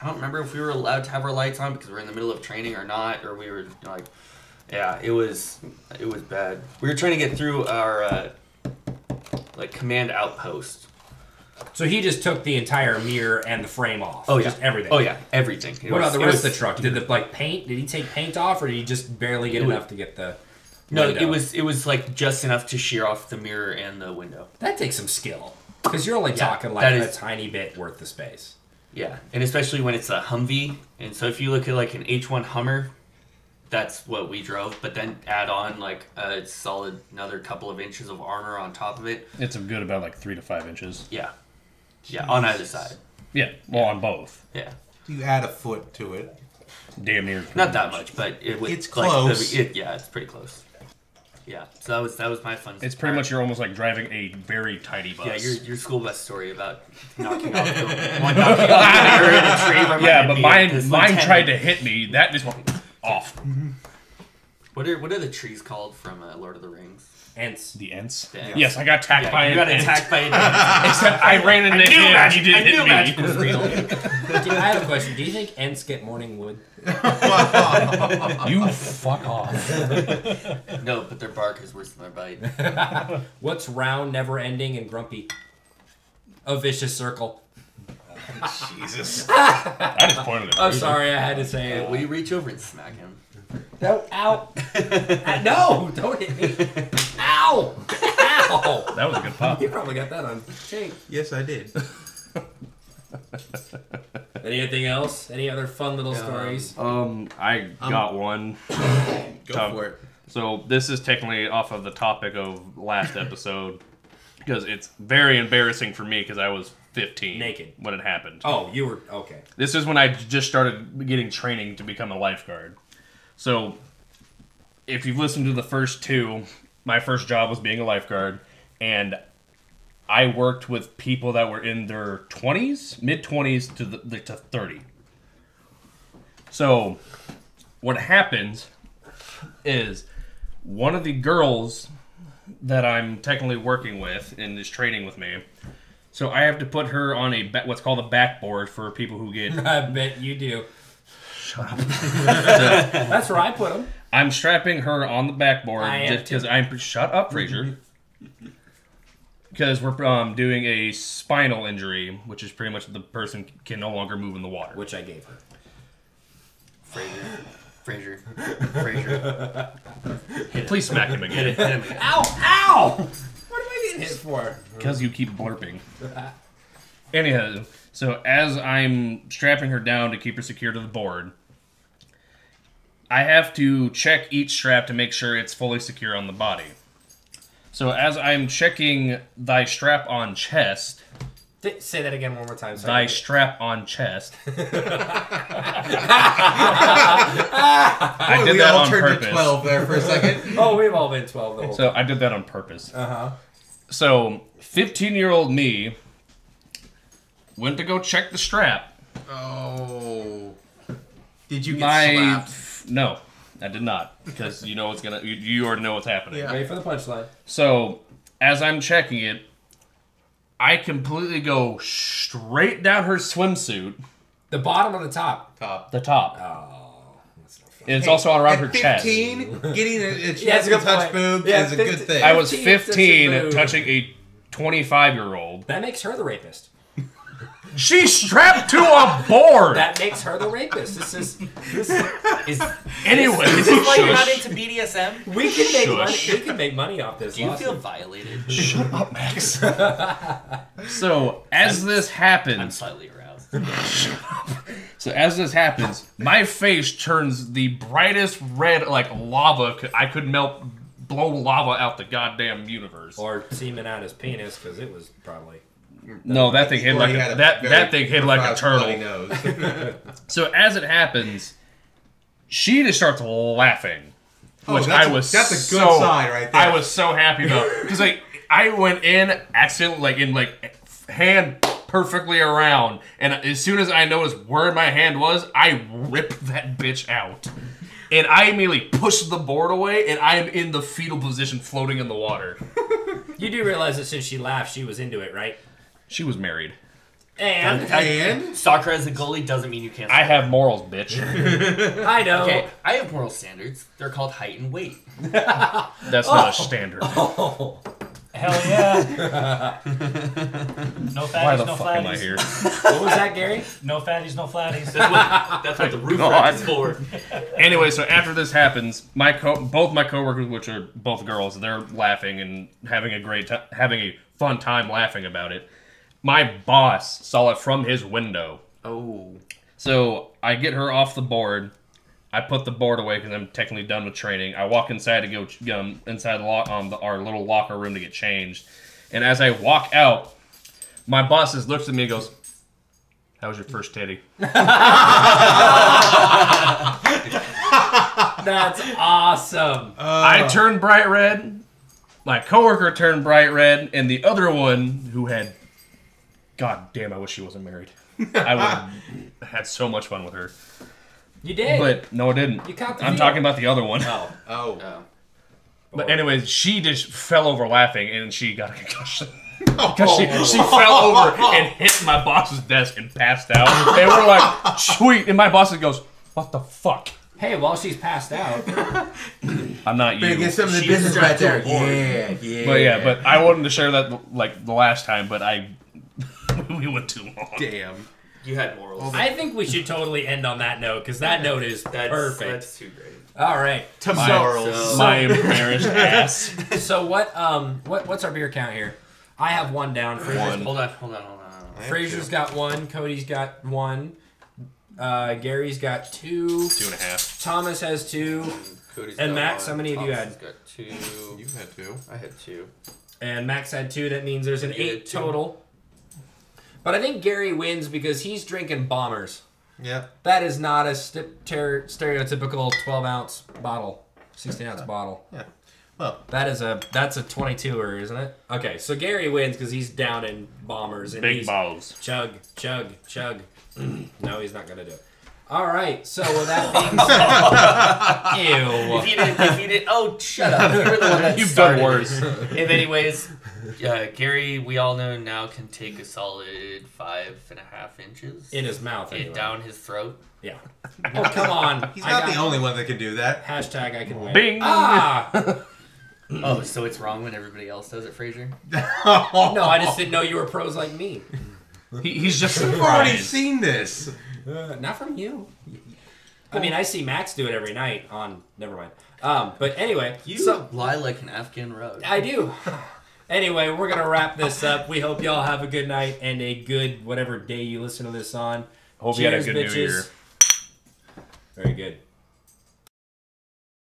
I don't remember if we were allowed to have our lights on because we are in the middle of training or not, or we were like, yeah, it was it was bad. We were trying to get through our uh, like command outpost. So he just took the entire mirror and the frame off. Oh yeah, Just everything. Oh yeah, everything. It What was- about the rest of the truck? Did the like paint? Did he take paint off, or did he just barely get It was- enough to get the? No, window? it was it was like just enough to shear off the mirror and the window. That takes some skill, because you're only Yeah, talking like that a tiny bit worth of space. Yeah, and especially when it's a Humvee, and so if you look at like an H1 Hummer, that's what we drove. But then add on like a solid another couple of inches of armor on top of it. It's a good about like three to five inches. Yeah, yeah, on either side. Yeah, well, on both. Yeah, You add a foot to it. Damn near. not that much, but it was It's like the- close. it, yeah, it's pretty close. Yeah, so that was that was my fun. It's pretty much you're almost like driving a very tiny bus. Yeah, your, your school bus story about knocking off the one knocking off the mirror in a tree. Yeah, but mine mine tried to hit me. That just went off. What are what are the trees called from uh, Lord of the Rings? Ants. The ents. The ents. Yes, I got attacked Yeah, by you an got ent. attacked by an ant. Except I ran into knew him. magic- he I didn't knew hit magic me. was real. Dude, I have a question. Do you think ants get morning wood? You fuck off. No, but their bark is worse than their bite. What's round, never ending, and grumpy? A vicious circle. Jesus. I just pointed at I'm you. sorry, I had to say it. Will you reach over and smack him? No, ow. Uh, no, don't hit me. Ow. Ow. That was a good pop. You probably got that on tape. Yes, I did. Anything else? Any other fun little stories? Um, I got one. Go Tom. for it. So this is technically off of the topic of last episode because it's very embarrassing for me because I was 15 Naked. when it happened. Oh, you were okay. This is when I just started getting training to become a lifeguard. So, if you've listened to the first two, my first job was being a lifeguard, and I worked with people that were in their 20s, mid 20s to the, to 30. So, what happens is one of the girls that I'm technically working with and is training with me. So I have to put her on a what's called a backboard for people who get I bet you do. Shut up. That's where I put them. I'm strapping her on the backboard just because I'm. Shut up, Fraser. because we're um, doing a spinal injury, which is pretty much the person can no longer move in the water. Which I gave her. Fraser. Fraser. Fraser. Please smack him Hit again. Hit him again. Ow! Ow! Hit for? because you keep blurping. Anyhow, so as I'm strapping her down to keep her secure to the board, I have to check each strap to make sure it's fully secure on the body. So as I'm checking thy strap on chest, Th- say that again one more time. thy strap on chest. I Boy, did we that all on turned purpose. to 12 there for a second. oh, we've all been 12 the whole So I did that on purpose. Uh huh. So 15 year old me went to go check the strap. oh. Did you get My slapped? no, I did not because you know what's gonna. You, you already know what's happening. Yeah. Wait for the punchline. So as I'm checking it, I completely go straight down her swimsuit, The bottom or the top? Top. the top. Oh, that's not fun. And it's also on around At her chest. 15, getting a, a chance Yeah, it's a to good touch point. boobs Yeah, is a 15 good thing. I was 15 touching 15 boob. touching a 25 year old. That makes her the rapist. She's strapped to a board. That makes her the rapist. This is. This, Is, anyway, is this why you're not into BDSM? we can make money. Shush. We can make money off this. Do you lawsuit. feel violated? Shut up, Max. so as this happens. I'm happens, slightly aroused. so as this happens, my face turns the brightest red, like lava. I could melt, blow lava out the goddamn universe. Or semen out his penis because it was probably. no, that thing hit like a, a that. That thing hid like a turtle. nose. So as it happens, she just starts laughing, Oh, which that's I a- was that's a good so- sign right there. I was so happy about because like I went in accidentally, like in like hand perfectly around, and as soon as I noticed where my hand was, I ripped that bitch out. And I immediately pushed the board away, and I am in the fetal position, floating in the water. You do realize that since she laughed, she was into it, right? She was married. And And Soccer as a goalie doesn't mean you can't. I have morals, bitch. I know. Okay, I have moral standards. They're called height and weight. That's not a oh. standard. Oh, Hell yeah. no Why fatties, the no fuck am I flatties. here? what was that, Gary? No fatties, no flatties. That's what, that's what the roof God. rack is for. anyway, so after this happens, my co- both my coworkers, which are both girls, they're laughing and having a great time, having a fun time laughing about it. My boss saw it from his window, Oh. so I get her off the board. I put the board away because I'm technically done with training. I walk inside to go um, inside the, lo- um, the our little locker room to get changed, and as I walk out, my boss just looks at me and goes, "How was your first titty?" That's awesome. I turned bright red. My coworker turned bright red, and the other one who had, God damn, I wish she wasn't married. I would have had so much fun with her, You did. but no, I didn't. You caught the I'm feel. talking about the other one. oh. oh, Oh. But anyways, she just fell over laughing, and she got a concussion. Because she, she oh. fell over and hit my boss's desk and passed out. And we're like, sweet. And my boss goes, what the fuck? Hey, while she's passed out, I'm not better you. get some of the She's business right there. Yeah, yeah. But yeah, but I wanted to share that like the last time, but I we went too long. damn. You had morals. I think we should totally end on that note because that note is That's, perfect. That's too great. All right. Tomorrow. So- My embarrassed ass. So what? Um. What? What's our beer count here? I have one down. Fraser's, One. Hold on, hold on, hold on. hold on. Fraser's got one. Cody's got one. Uh, Gary's got two. Two and a half. Thomas has two. Cody's And got Max, one, how many of you Thomas had? Got two. You had two. I had two. And Max had two. That means there's an You had eight two. total. But I think Gary wins because he's drinking bombers. Yep. That is not a st- ter- stereotypical 12 ounce bottle, 16 ounce bottle. Yeah. Well, That is a that's a 22er, isn't it? Okay, so Gary wins because he's down in bombers and Big he's balls. chug, chug, chug. no, he's not gonna do it. All right, so with that being said, ew. If ew. you didn't, if you didn't, oh, shut up. You were the one that You've started done it. worse. If anyways, uh, Gary, we all know now can take a solid five and a half inches In his mouth, it anyway. down his throat. Yeah. Oh come on. he's I not got- the only one that can do that. Hashtag I can win. Bing. Ah. Oh, so it's wrong when everybody else does it, Fraser? No, I just didn't know you were pros like me. He, he's just I've already surprised. seen this. Uh, not from you. I mean, I see Max do it every night on. Never mind. Um, but anyway, You so lie like an Afghan rug. I do. Anyway, we're gonna wrap this up. We hope y'all have a good night and a good whatever day you listen to this on. Hope you had a Cheers, good New. Year. Very good.